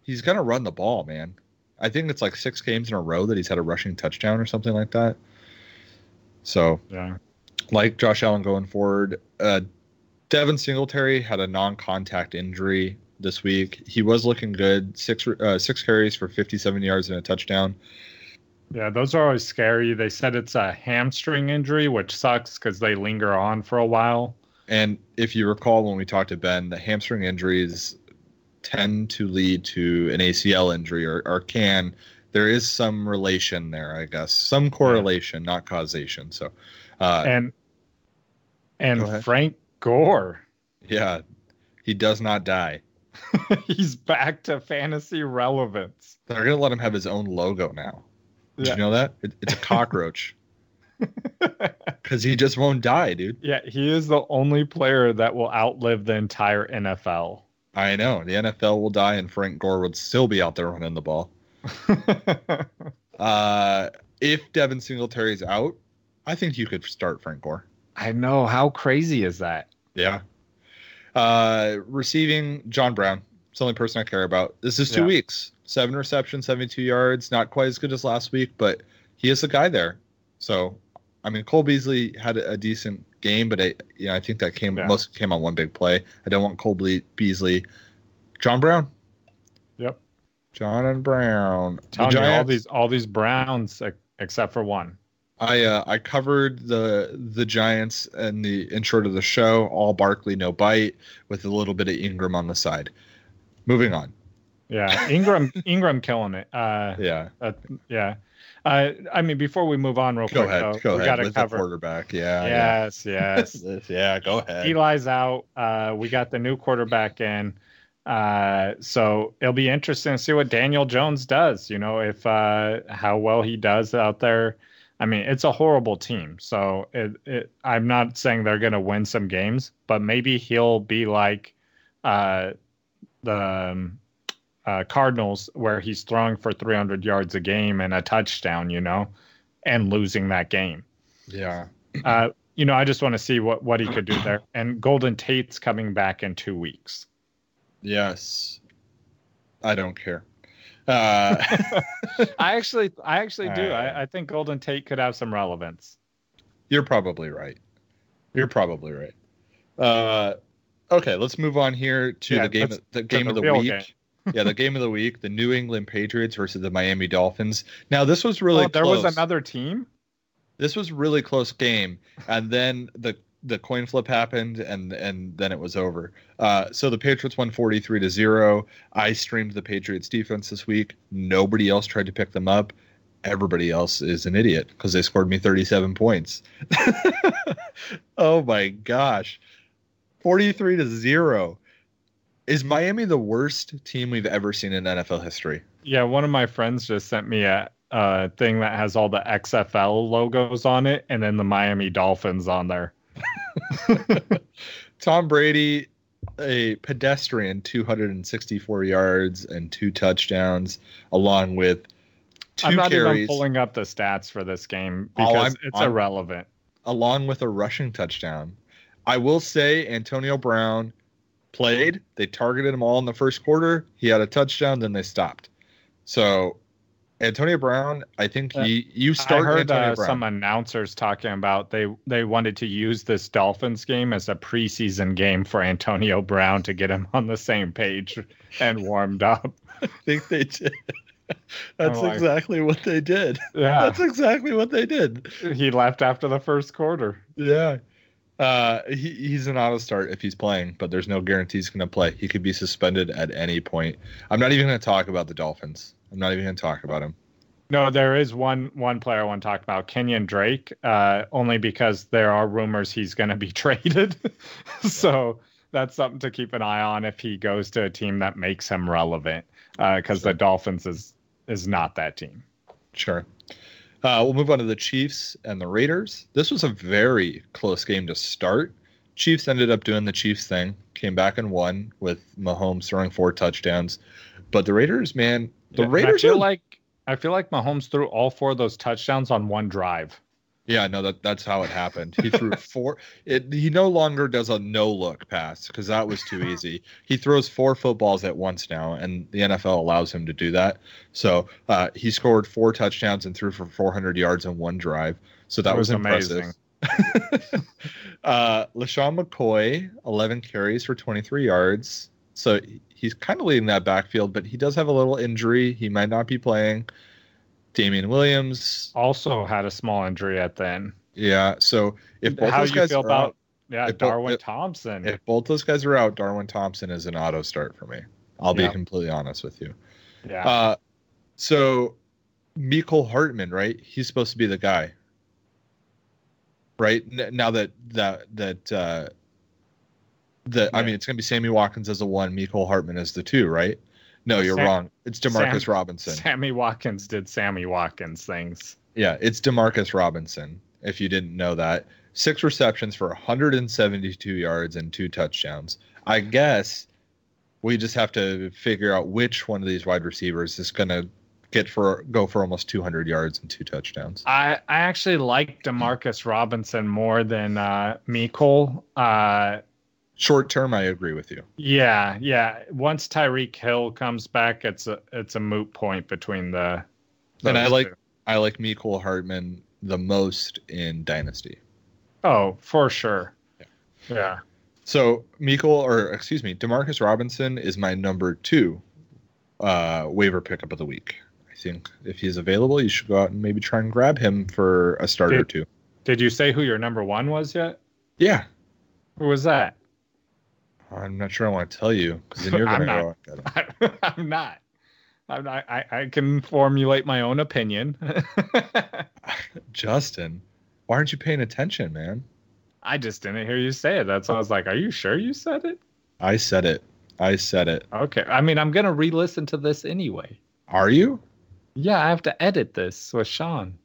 he's gonna run the ball, man. I think it's like six games in a row that he's had a rushing touchdown or something like that. So Yeah. like Josh Allen going forward. Uh, Devin Singletary had a non-contact injury this week. He was looking good. Six uh, six carries for 57 yards and a touchdown. Yeah, those are always scary. They said it's a hamstring injury, which sucks because they linger on for a while. And if you recall when we talked to Ben, the hamstring injuries tend to lead to an ACL injury or, or can. There is some relation there, I guess. Some correlation, not causation. So, uh, and and. Frank Gore, yeah, he does not die. [LAUGHS] he's back to fantasy relevance. They're going to let him have his own logo now. Did Yeah. you know that? It, it's a [LAUGHS] cockroach. [LAUGHS] Because he just won't die, dude. Yeah, he is the only player that will outlive the entire NFL. I know. The NFL will die and Frank Gore would still be out there running the ball. Uh, if Devin Singletary's out, I think you could start Frank Gore. I know. How crazy is that? Yeah. Uh, receiving John Brown. It's the only person I care about. This is two Yeah. weeks. Seven receptions, 72 yards. Not quite as good as last week, but he is the guy there. So, I mean, Cole Beasley had a, a decent game, but I, you know, I think that came Yeah. most came on one big play. I don't want Cole Beasley. John Brown. Yep. John and Brown. Telling you, all these all these Browns except for one. I uh, I covered the the Giants and the intro to the show, all Barkley, no bite, with a little bit of Ingram on the side. Moving on. Yeah, Ingram [LAUGHS] Ingram killing it. Uh, Yeah, uh, yeah. Uh, I mean, before we move on, real go quick, ahead. though, go we ahead got to cover. quarterback. Yeah, Yes, [LAUGHS] yes. yeah. yeah, go ahead. Eli's out. Uh, we got the new quarterback in. Uh, so it'll be interesting to see what Daniel Jones does. You know, if uh, how well he does out there. I mean, it's a horrible team. So it, it, I'm not saying they're going to win some games, but maybe he'll be like uh, the um, uh, Cardinals, where he's throwing for 300 yards a game and a touchdown, you know, and losing that game. Yeah. Uh, you know, I just want to see what what he could do there. And Golden Tate's coming back in two weeks. Yes. I don't care. Uh, [LAUGHS] I actually, I actually do. Uh, I, I think Golden Tate could have some relevance. you're probably right. You're probably right. Uh, okay, let's move on here to Yeah, the game. The game of the week. game. [LAUGHS] yeah, the game of the week: the New England Patriots versus the Miami Dolphins. Now, this was really oh, there was another team. This was really close game, and then the the coin flip happened, and and then it was over. Uh, so the Patriots won forty three to zero. I streamed the Patriots defense this week. Nobody else tried to pick them up. Everybody else is an idiot because they scored me thirty seven points. [LAUGHS] oh my gosh, forty three to zero. Is Miami the worst team we've ever seen in NFL history? Yeah, one of my friends just sent me a, a thing that has all the XFL logos on it, and then the Miami Dolphins on there. [LAUGHS] Tom Brady, a pedestrian 264 yards and two touchdowns, along with 2 I'm not even pulling up the stats for this game Oh, because I'm- it's I'm- irrelevant. along with a rushing touchdown. I will say Antonio Brown played. They targeted him all in the first quarter. He had a touchdown, then they stopped. So Antonio Brown, I think he you started. I heard uh, some announcers talking about they they wanted to use this Dolphins game as a preseason game for Antonio Brown to get him on the same page and warmed up. I [LAUGHS] think they did. [LAUGHS] That's I- exactly what they did. Yeah, That's exactly what they did. he left after the first quarter. Yeah. Uh, he, he's an auto start if he's playing, but there's no guarantee he's going to play. He could be suspended at any point. I'm not even going to talk about the Dolphins. I'm not even going to talk about him. No, there is one one player I want to talk about, Kenyan Drake, uh, only because there are rumors he's going to be [LAUGHS] traded. [LAUGHS] so that's something to keep an eye on if he goes to a team that makes him relevant, because the Dolphins is is not that team. Sure. Uh, we'll move on to the Chiefs and the Raiders. This was a very close game to start. Chiefs ended up doing the Chiefs thing, came back and won with Mahomes throwing four touchdowns. But the Raiders, man, the Yeah, Raiders I feel are like I feel like Mahomes threw all four of those touchdowns on one drive. Yeah, no, that that's how it happened. He threw [LAUGHS] four. It, he no longer does a no look pass because that was too easy. He throws four footballs at once now, and the NFL allows him to do that. So uh, he scored four touchdowns and threw for 400 yards in one drive. So that, That was, was impressive. amazing. [LAUGHS] uh, LeSean McCoy, 11 carries for 23 yards. So he's kind of leading that backfield, but he does have a little injury. He might not be playing. Damien Williams, Also had a small injury at then. yeah. So if both How those you guys feel are about out, yeah both- Darwin Thompson? if both those guys are out, Darwin Thompson is an auto start for me. I'll Yeah. be completely honest with you. yeah, Uh, so Mecole Hardman, right? He's supposed to be the guy, right? N- now that that that uh, that I mean, it's gonna be Sammy Watkins as the one, Mecole Hardman as the two, right? No, you're Sam- wrong. It's Demarcus Sam- Robinson. Sammy Watkins did Sammy Watkins things. Yeah, it's Demarcus Robinson. If you didn't know that, six receptions for 172 yards and two touchdowns. I guess we just have to figure out which one of these wide receivers is going to get for go for almost 200 yards and two touchdowns. I, I actually like Demarcus Robinson more than uh, Mecole. Uh, Short term, I agree with you. yeah, yeah. Once Tyreek Hill comes back, it's a it's a moot point between the. And I like two. I like Mecole Hardman the most in Dynasty. Oh, for sure. Yeah. So Mecole, or excuse me, Demarcus Robinson is my number two uh, waiver pickup of the week. I think if he's available, you should go out and maybe try and grab him for a start or two. Did you say who your number one was yet? Yeah, Who was that? I'm not sure I want to tell you because then [LAUGHS] you're gonna go. out and. [LAUGHS] I'm not. I'm not. I, I can formulate my own opinion. [LAUGHS] Justin, why aren't you paying attention, man? I just didn't hear you say it. That's why I was like, "Are you sure you said it?" I said it. I said it. Okay. I mean, I'm gonna re-listen to this anyway. Are you? Yeah, I have to edit this with Sean.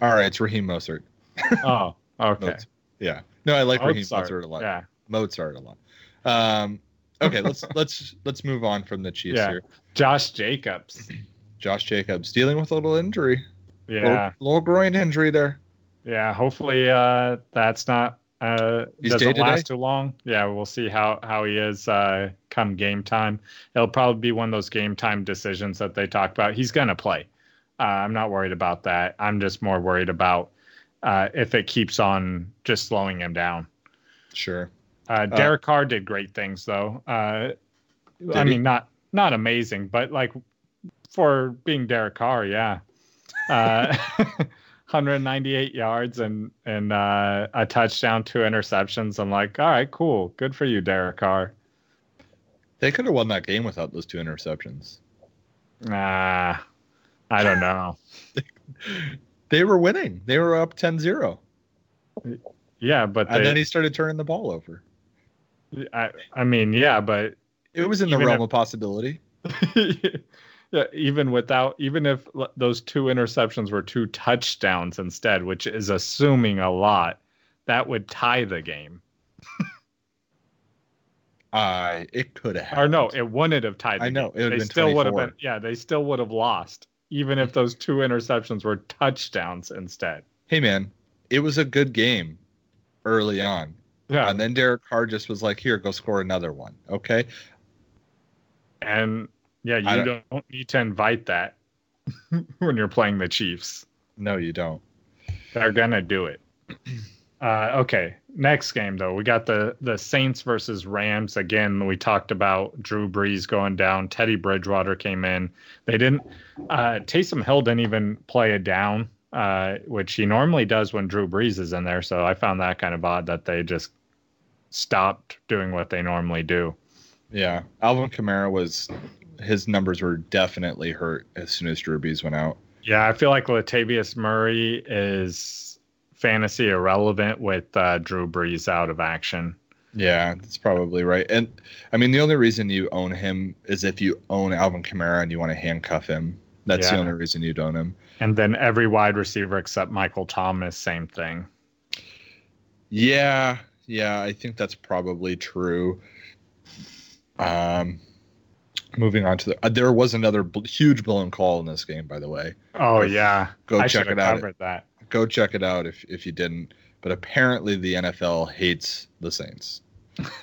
All right, it's Raheem Mostert. Oh, okay. Mozart. Yeah. No, I like Raheem Mozart, a lot. Yeah. Mozart a lot. Um, okay, let's [LAUGHS] let's let's move on from the Chiefs Yeah. here. Josh Jacobs. Josh Jacobs dealing with a little injury, Yeah. little, little groin injury there. Yeah. Hopefully, uh, that's not uh He's doesn't last too long. Yeah, we'll see how how he is uh come game time. It'll probably be one of those game time decisions that they talk about. He's gonna play. Uh, I'm not worried about that. I'm just more worried about uh, if it keeps on just slowing him down. Sure. Uh, Derek Carr did great things though. Uh, I he? mean, not not amazing, but like for being Derek Carr, yeah. Uh, [LAUGHS] 198 yards and and uh, a touchdown, two interceptions. I'm like, all right, cool, good for you, Derek Carr. They could have won that game without those two interceptions. Nah, I don't know. [LAUGHS] They were winning. They were up 10-0. Yeah, but And then he started turning the ball over. I, I mean, yeah, but It was in the realm if- of possibility. [LAUGHS] yeah, even without, even if those two interceptions were two touchdowns instead, which is assuming a lot, that would tie the game. [LAUGHS] Uh, it could have. Or no, it wouldn't have tied. The I know, it they been still would have been. Yeah, they still would have lost, even if those two interceptions were touchdowns instead. hey man, it was a good game early on. Yeah, And then Derek Carr just was like, here, go score another one. Okay. and yeah, you don't need to invite that [LAUGHS] when you're playing the Chiefs. No, you don't. They're gonna do it. Uh, okay, next game though, we got the the Saints versus Rams again. We talked about Drew Brees going down. Teddy Bridgewater came in. They didn't. Uh, Taysom Hill didn't even play a down, uh, which he normally does when Drew Brees is in there. So I found that kind of odd that they just stopped doing what they normally do. Yeah. Alvin Kamara was, his numbers were definitely hurt as soon as Drew Brees went out. Yeah, I feel like Latavius Murray is fantasy irrelevant with uh, Drew Brees out of action. Yeah, that's probably right. And I mean, the only reason you own him is if you own Alvin Kamara and you want to handcuff him. That's the only reason you'd own him. And then every wide receiver except Michael Thomas, same thing. Yeah, yeah, I think that's probably true. Um, moving on to the, uh, there was another bl- huge blown call in this game, by the way. Oh yeah, Go I check it out. covered that. Go check it out if if you didn't. But apparently, the NFL hates the Saints. [LAUGHS]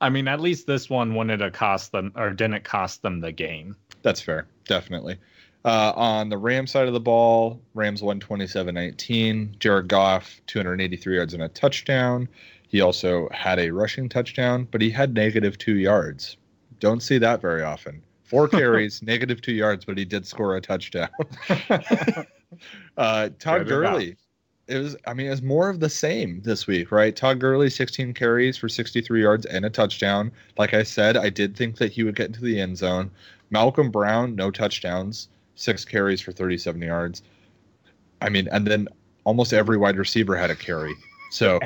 I mean, at least this one wouldn't cost them or didn't cost them the game. That's fair, definitely. Uh, on the Rams side of the ball, Rams won 27-19. Jared Goff, 283 yards and a touchdown. He also had a rushing touchdown, but he had negative two yards. Don't see that very often. Four [LAUGHS] carries, negative two yards, but he did score a touchdown. [LAUGHS] [LAUGHS] uh, Todd. Gurley. It was, I mean, it was more of the same this week, right? Todd Gurley, 16 carries for 63 yards and a touchdown. Like I said, I did think that he would get into the end zone. Malcolm Brown, no touchdowns, six carries for 37 yards. I mean, and then almost every wide receiver had a carry. So,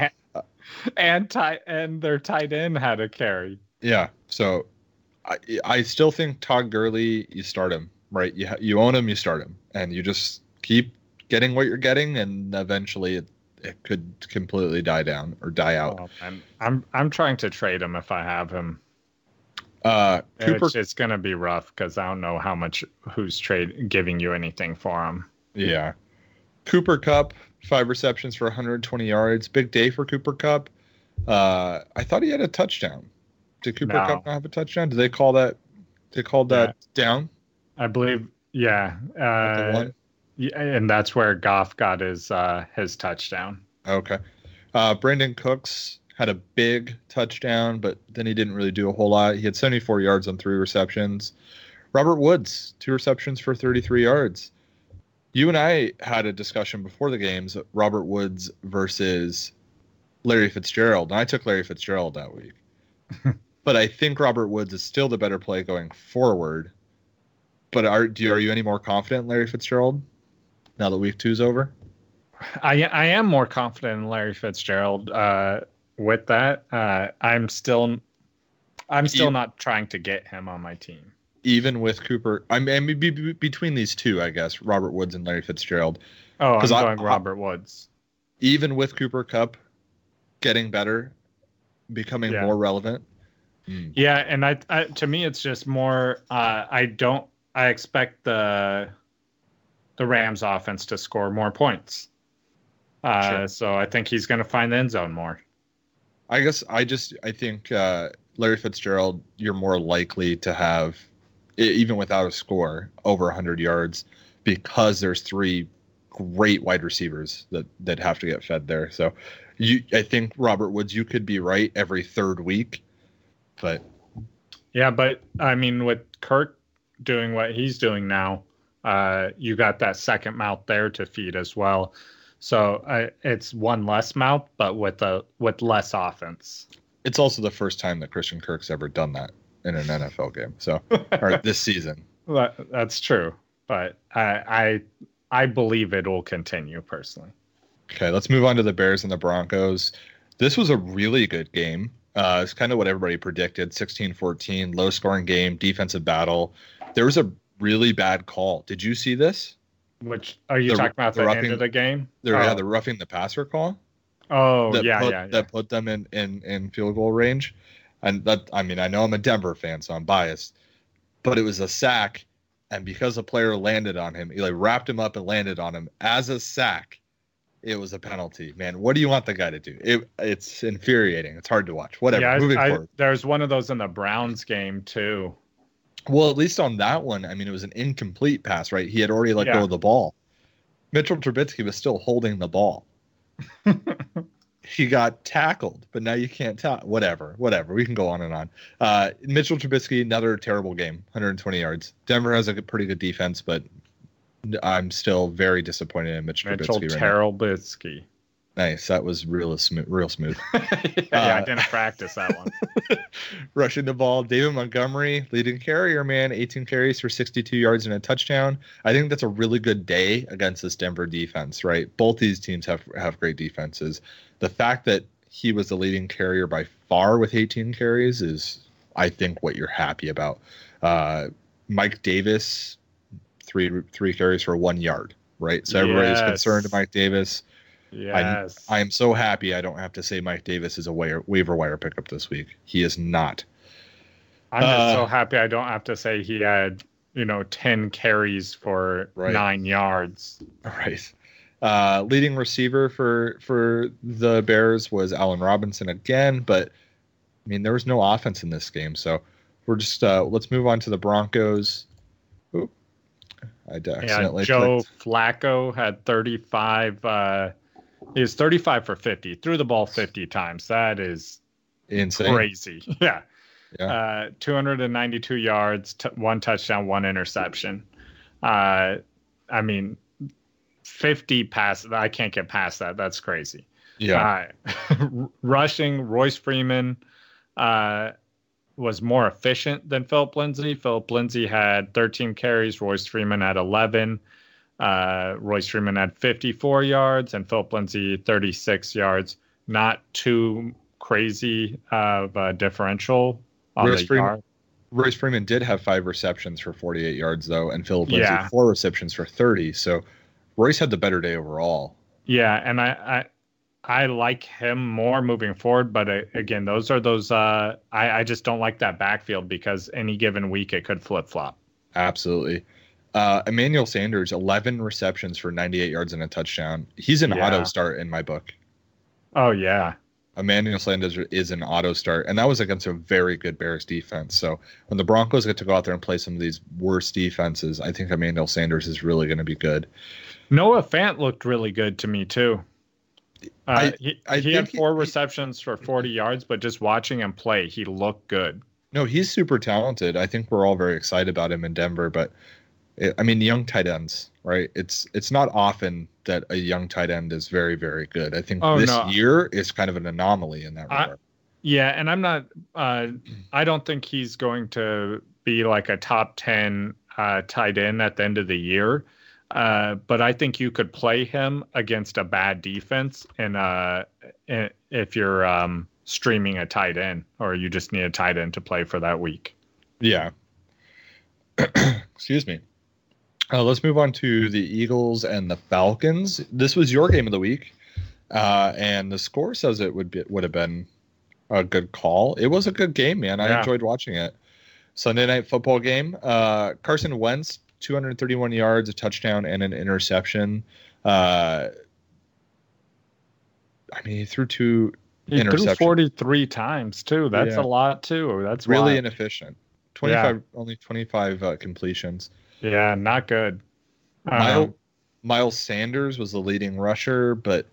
[LAUGHS] and tight and their tight end had a carry. yeah. So, I, I still think Todd Gurley, you start him, right? You, you own him, you start him, and you just keep getting what you're getting, and eventually it, it could completely die down or die out. Oh, man. I'm I'm trying to trade him if I have him. Uh, Cooper, It's, it's gonna be rough because I don't know how much who's trade giving you anything for him. yeah. Cooper Kupp, five receptions for 120 yards. Big day for Cooper Kupp. Uh, I thought he had a touchdown. Did Cooper No. Cup not have a touchdown? Did they call that? They called that down. I believe, yeah, uh, yeah, and that's where Goff got his uh, his touchdown. Okay. Uh, Brandin Cooks had a big touchdown, but then he didn't really do a whole lot. He had 74 yards on three receptions. Robert Woods, two receptions for 33 yards. You and I had a discussion before the games Robert Woods versus Larry Fitzgerald, and I took Larry Fitzgerald that week. [LAUGHS] but I think Robert Woods is still the better play going forward. But are do you, are you any more confident Larry Fitzgerald now that week two's over? I I am more confident in Larry Fitzgerald. Uh, with that, uh, I'm still I'm still not trying to get him on my team. even with Cooper, I mean, be, be, between these two, I guess Robert Woods and Larry Fitzgerald. Oh, I'm I- going I- Robert Woods. Even with Cooper Kupp getting better, becoming Yeah. more relevant. Mm, Yeah, and I, I to me it's just more uh, I don't I expect the the Rams offense to score more points. Uh, Sure. so I think he's going to find the end zone more. I guess I just I think uh, Larry Fitzgerald, you're more likely to have, even without a score, over 100 yards because there's three great wide receivers that that have to get fed there. So, you I think Robert Woods, you could be right every third week, but Yeah, but I mean with Kirk doing what he's doing now, uh, you got that second mouth there to feed as well. So uh, it's one less mouth, but with a with less offense. it's also the first time that Christian Kirk's ever done that in an NFL game. So, [LAUGHS] or this season. That- That's true, but I I I believe it will continue personally. Okay, let's move on to the Bears and the Broncos. This was a really good game. Uh, it's kind of what everybody predicted 16 14, low scoring game, defensive battle. There was a really bad call. Did you see this? Which are you The- talking about the the, roughing- end of the game? There, oh, yeah, the roughing the passer call. oh yeah, put, yeah, yeah. That put them in, in, in field goal range. And that, I mean, I know I'm a Denver fan, so I'm biased, but it was a sack. And because a player landed on him, he like wrapped him up and landed on him as a sack, it was a penalty. Man, what do you want the guy to do? It, it's infuriating. It's hard to watch. Whatever. yeah, I- Moving I- forward. there's one of those in the Browns game too. Well, at least on that one, I mean, it was an incomplete pass, right? He had already let Yeah. go of the ball. Mitchell Trubisky was still holding the ball. [LAUGHS] he got tackled, but now you can't tell. Whatever, whatever. We can go on and on. Uh, Mitchell Trubisky, another terrible game, 120 yards. Denver has a pretty good defense, but I'm still very disappointed in Mitch Mitchell Trubisky. Right now. Terrell Nice, that was real smooth. Real smooth. [LAUGHS] yeah, I Uh, didn't practice that one. [LAUGHS] rushing the ball. David Montgomery, leading carrier, man, 18 carries for 62 yards and a touchdown. I think that's a really good day against this Denver defense, right? Both these teams have have great defenses. The fact that he was the leading carrier by far with 18 carries is, I think, what you're happy about. Uh, Mike Davis, three three carries for one yard, right? So everybody's Yes. concerned Mike Davis. Yes. I am so happy I don't have to say Mike Davis is a waiver, waiver wire pickup this week. He is not. I'm just Uh, so happy I don't have to say he had, you know, 10 carries for Right. nine yards. Right. Uh, leading receiver for for the Bears was Allen Robinson again, but I mean there was no offense in this game, so we're just uh, let's move on to the Broncos. Oop. I d- Yeah, accidentally Joe clicked. Flacco had 35. Uh, he was 35 for 50. Threw the ball 50 times. That is insane. crazy. [LAUGHS] Yeah. Yeah. Uh, 292 yards, t- one touchdown, one interception. Uh, I mean, 50 passes. I can't get past that. That's crazy. Yeah, Uh, [LAUGHS] rushing, Royce Freeman uh, was more efficient than Phillip Lindsay. Phillip Lindsay had 13 carries, Royce Freeman had 11. Uh, Royce Freeman had 54 yards, and Phillip Lindsay 36 yards. Not too crazy of a differential on Royce the Freeman- yard. Royce Freeman did have five receptions for 48 yards though, and Phillip Lindsay Yeah. four receptions for 30. So Royce had the better day overall. Yeah, and I, I I like him more moving forward, but uh, again, those are those. Uh, I I just don't like that backfield because any given week it could flip flop. Absolutely. Uh, Emmanuel Sanders, 11 receptions for 98 yards and a touchdown. He's an Yeah. auto start in my book. Oh yeah, Emmanuel Sanders is an auto start, and that was against a very good Bears defense. So when the Broncos get to go out there and play some of these worst defenses, I think Emmanuel Sanders is really going to be good. Noah Fant looked really good to me too. Uh, I- he I he had four he- receptions for 40 yards, but just watching him play, he looked good. No, he's super talented. I think we're all very excited about him in Denver, but I mean, young tight ends, right? It's it's not often that a young tight end is very very good. I think Oh, this no. year is kind of an anomaly in that I- regard. Yeah, and I'm not. Uh, I don't think he's going to be like a top ten uh, tight end at the end of the year. Uh, but I think you could play him against a bad defense, and uh, if you're um, streaming a tight end, or you just need a tight end to play for that week. Yeah. [CLEARS THROAT] Excuse me. Uh, let's move on to the Eagles and the Falcons. This was your game of the week, uh, and the score says it would be would have been a good call. It was a good game, man. I Yeah. enjoyed watching it. Sunday night football game. Uh, Carson Wentz, 231 yards, a touchdown, and an interception. Uh, I mean, he threw two He threw 43 times too. That's Yeah. a lot too. That's really inefficient. 25, only 25 uh, completions. Yeah, not good. Miles, Um, Miles Sanders was the leading rusher, but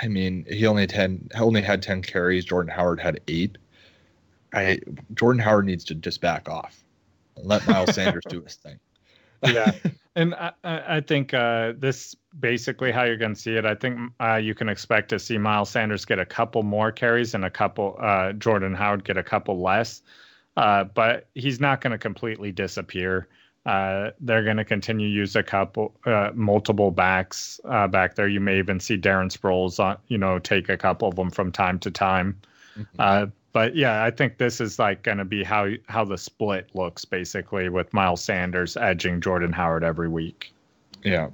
I mean, he only had 10, only had 10 carries. Jordan Howard had eight. I Jordan Howard needs to just back off and let Miles [LAUGHS] Sanders do his thing. Yeah. [LAUGHS] And I, I think uh, this basically how you're going to see it. I think uh, you can expect to see Miles Sanders get a couple more carries and a couple, uh, Jordan Howard get a couple less. Uh, but he's not going to completely disappear. Uh, they're going to continue to use a couple, uh, multiple backs uh, back there. You may even see Darren Sproles, on, you know, take a couple of them from time to time. Uh, but yeah, I think this is like going to be how how the split looks basically with Miles Sanders edging Jordan Howard every week. Yeah.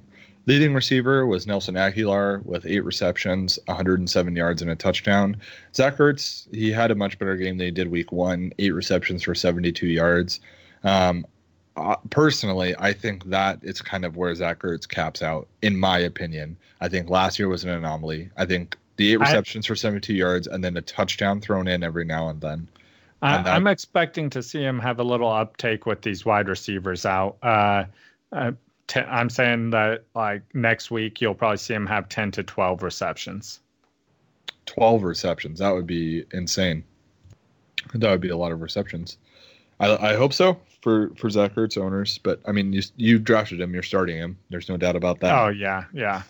Leading receiver was Nelson Agholor with eight receptions, 107 yards, and a touchdown. Zach Ertz, he had a much better game than he did week one, eight receptions for 72 yards. Um, uh, personally, I think that it's kind of where Zach Ertz caps out, in my opinion. I think last year was an anomaly. I think the eight I- receptions for 72 yards and then a touchdown thrown in every now and then. I, And that- I'm expecting to see him have a little uptake with these wide receivers out. Uh, uh, i I'm saying that like next week you'll probably see him have 10 to 12 receptions. 12 receptions. That would be insane. That would be a lot of receptions. I, I hope so for for Zach Ertz owners, but I mean, you you drafted him, you're starting him. There's no doubt about that. Oh yeah, yeah.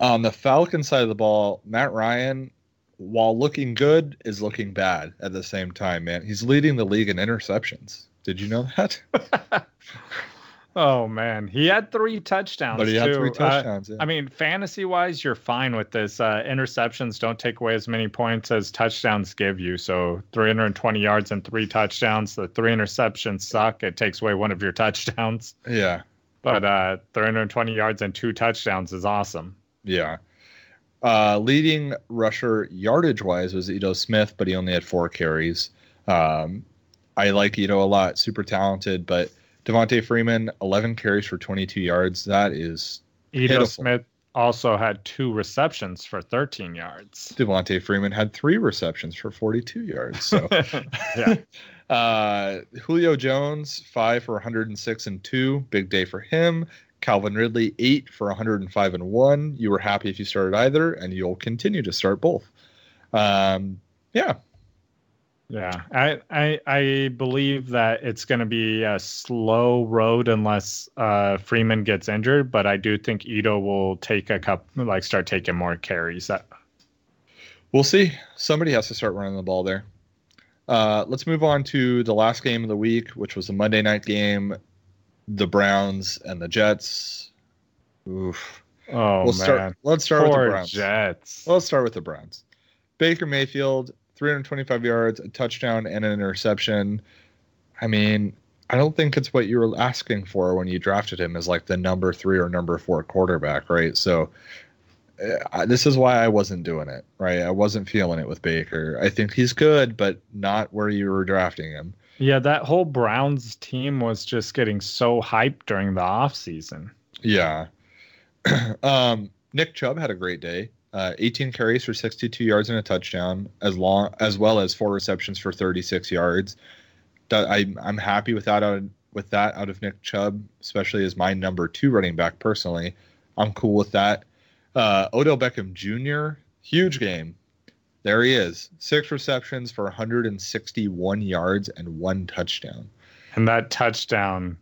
On the Falcon side of the ball, Matt Ryan, while looking good, is looking bad at the same time. Man, he's leading the league in interceptions. Did you know that? [LAUGHS] Oh man, he had three touchdowns. but he had too. three Uh, touchdowns. yeah. I mean, fantasy wise, you're fine with this. Uh, interceptions don't take away as many points as touchdowns give you. So 320 yards and three touchdowns. The three interceptions suck. It takes away one of your touchdowns. yeah, But uh, 320 yards and two touchdowns is awesome. yeah. Uh, leading rusher yardage wise was Ito Smith, but he only had four carries. Um, I like Ito a lot, super talented, but Devonta Freeman, 11 carries for 22 yards. That is Ito Pitiful. Smith also had two receptions for 13 yards. Devonta Freeman had three receptions for 42 yards. So, [LAUGHS] [LAUGHS] yeah. uh, Julio Jones, five for 106 and two. Big day for him. Calvin Ridley, eight for 105 and one. You were happy if you started either, and you'll continue to start both. Um, yeah, Yeah, I, I I believe that it's going to be a slow road unless uh, Freeman gets injured, but I do think Ito will take a cup, like start taking more carries. That, we'll see. Somebody has to start running the ball there. Uh, let's move on to the last game of the week, which was the Monday night game. The Browns and the Jets. Oof. oh we'll man, start. Let's start with the poor Browns. Jets. Let's start with the Browns. Baker Mayfield, 325 yards, a touchdown, and an interception. I mean, I don't think it's what you were asking for when you drafted him as like the number three or number four quarterback, right? So uh, I- this is why I wasn't doing it, right? I wasn't feeling it with Baker. I think he's good, but not where you were drafting him. Yeah, that whole Browns team was just getting so hyped during the offseason. Yeah. [CLEARS THROAT] um, Nick Chubb had a great day. Uh, 18 carries for 62 yards and a touchdown, as long as well as four receptions for 36 yards. I, I'm happy with that out of, with that out of Nick Chubb, especially as my number two running back. Personally, I'm cool with that. Uh, Odell Beckham Jr. Huge game. There he is, six receptions for 161 yards and one touchdown. And that touchdown,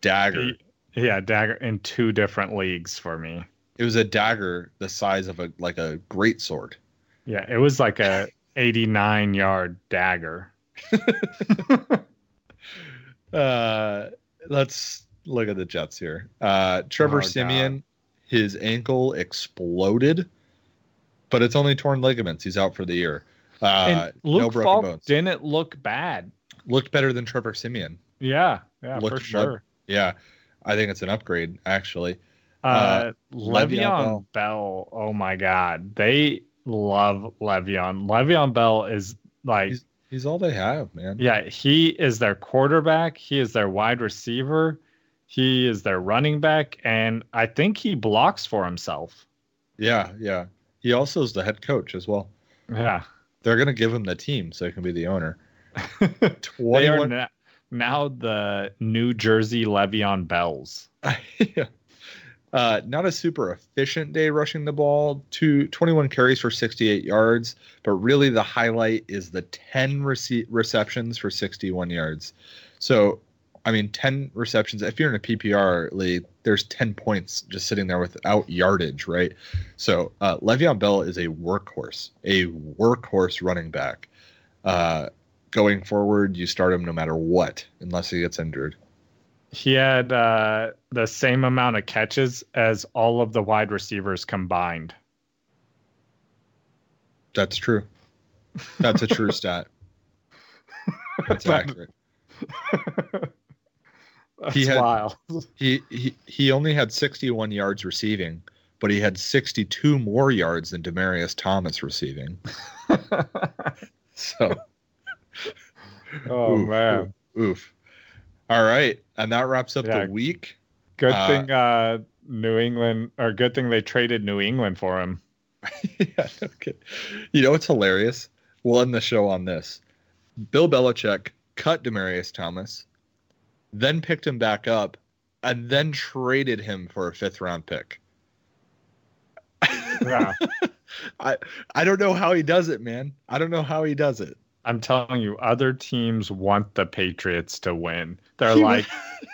Dagger. yeah, dagger in two different leagues for me. It was a dagger the size of a like a great sword. Yeah, it was like a 89 yard dagger. [LAUGHS] Uh, let's look at the Jets here. Uh, Trevor Oh, God. Siemian, his ankle exploded, but it's only torn ligaments. He's out for the year. Uh, and no Luke broken Falk bones. didn't look bad. Looked better than Trevor Siemian. Yeah, yeah, Look for sure. Yeah, I think it's an upgrade actually. Uh, Uh, Le'Veon Le'Veon Bell. Oh my God, they love Le'Veon. Le'Veon Bell is like, He's- He's all they have, man. yeah, he is their quarterback. He is their wide receiver. He is their running back, and I think he blocks for himself. yeah, yeah. He also is the head coach as well. Yeah, They're gonna give him the team so he can be the owner. [LAUGHS] they are na- now the New Jersey Le'Veon Bells. [LAUGHS] Yeah. Uh, not a super efficient day rushing the ball. Two, 21 carries for 68 yards, but really the highlight is the 10 rece- receptions for 61 yards. So, I mean, 10 receptions. If you're in a PPR league, there's 10 points just sitting there without yardage, right? So, uh, Le'Veon Bell is a workhorse, a workhorse running back. Uh, going forward, you start him no matter what, unless he gets injured. He had uh, the same amount of catches as all of the wide receivers combined. That's true. That's a true stat. That's [LAUGHS] accurate. [LAUGHS] That's He had- wild. He, he he only had 61 yards receiving, but he had 62 more yards than Demaryius Thomas receiving. [LAUGHS] So, oh oof, man, oof, oof. All right, and that wraps up Yeah. the week. good Uh, thing uh, New England, or good thing they traded New England for him. [LAUGHS] yeah, okay. You know what's hilarious? We'll end the show on this. Bill Belichick cut Demaryius Thomas, then picked him back up, and then traded him for a fifth round pick. Yeah, [LAUGHS] I I don't know how he does it, man. I don't know how he does it. I'm telling you, other teams want the Patriots to win. They're [LAUGHS] like,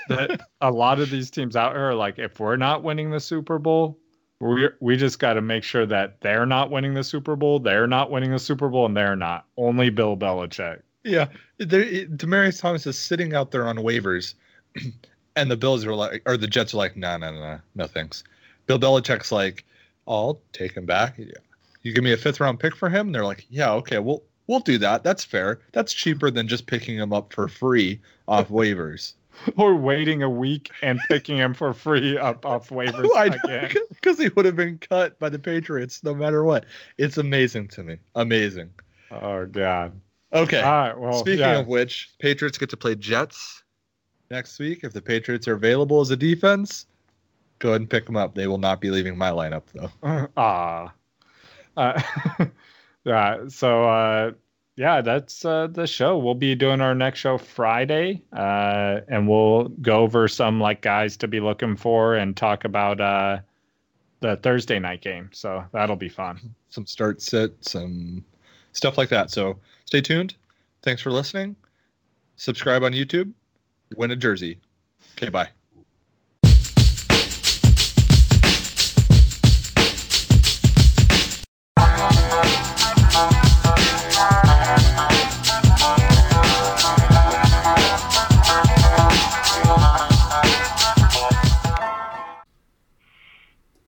the, a lot of these teams out here are like, if we're not winning the Super Bowl, we we just got to make sure that they're not winning the Super Bowl, they're not winning the Super Bowl, and they're not. Only Bill Belichick. Yeah, there, Demaryius Thomas is sitting out there on waivers, [CLEARS THROAT] and the Bills are like, or the Jets are like, no, no, no, no, no, thanks. Bill Belichick's like, I'll take him back. Yeah. You give me a fifth round pick for him? And they're like, yeah, okay, we'll we'll do that. That's fair. That's cheaper than just picking him up for free off [LAUGHS] waivers. Or waiting a week and picking him for free up off [LAUGHS] waivers I again. [LAUGHS] because he would have been cut by the Patriots no matter what. It's amazing to me. Amazing. Oh God. Okay. All right. Well, Speaking yeah. of which, Patriots get to play Jets next week. If the Patriots are available as a defense, go ahead and pick them up. They will not be leaving my lineup though. Ah. Uh, yeah. So, uh, yeah, that's uh, the show. We'll be doing our next show Friday, uh, and we'll go over some like guys to be looking for and talk about uh, the Thursday night game. So that'll be fun. Some start sit, some stuff like that. So stay tuned. Thanks for listening. Subscribe on YouTube. Win a jersey. Okay, bye.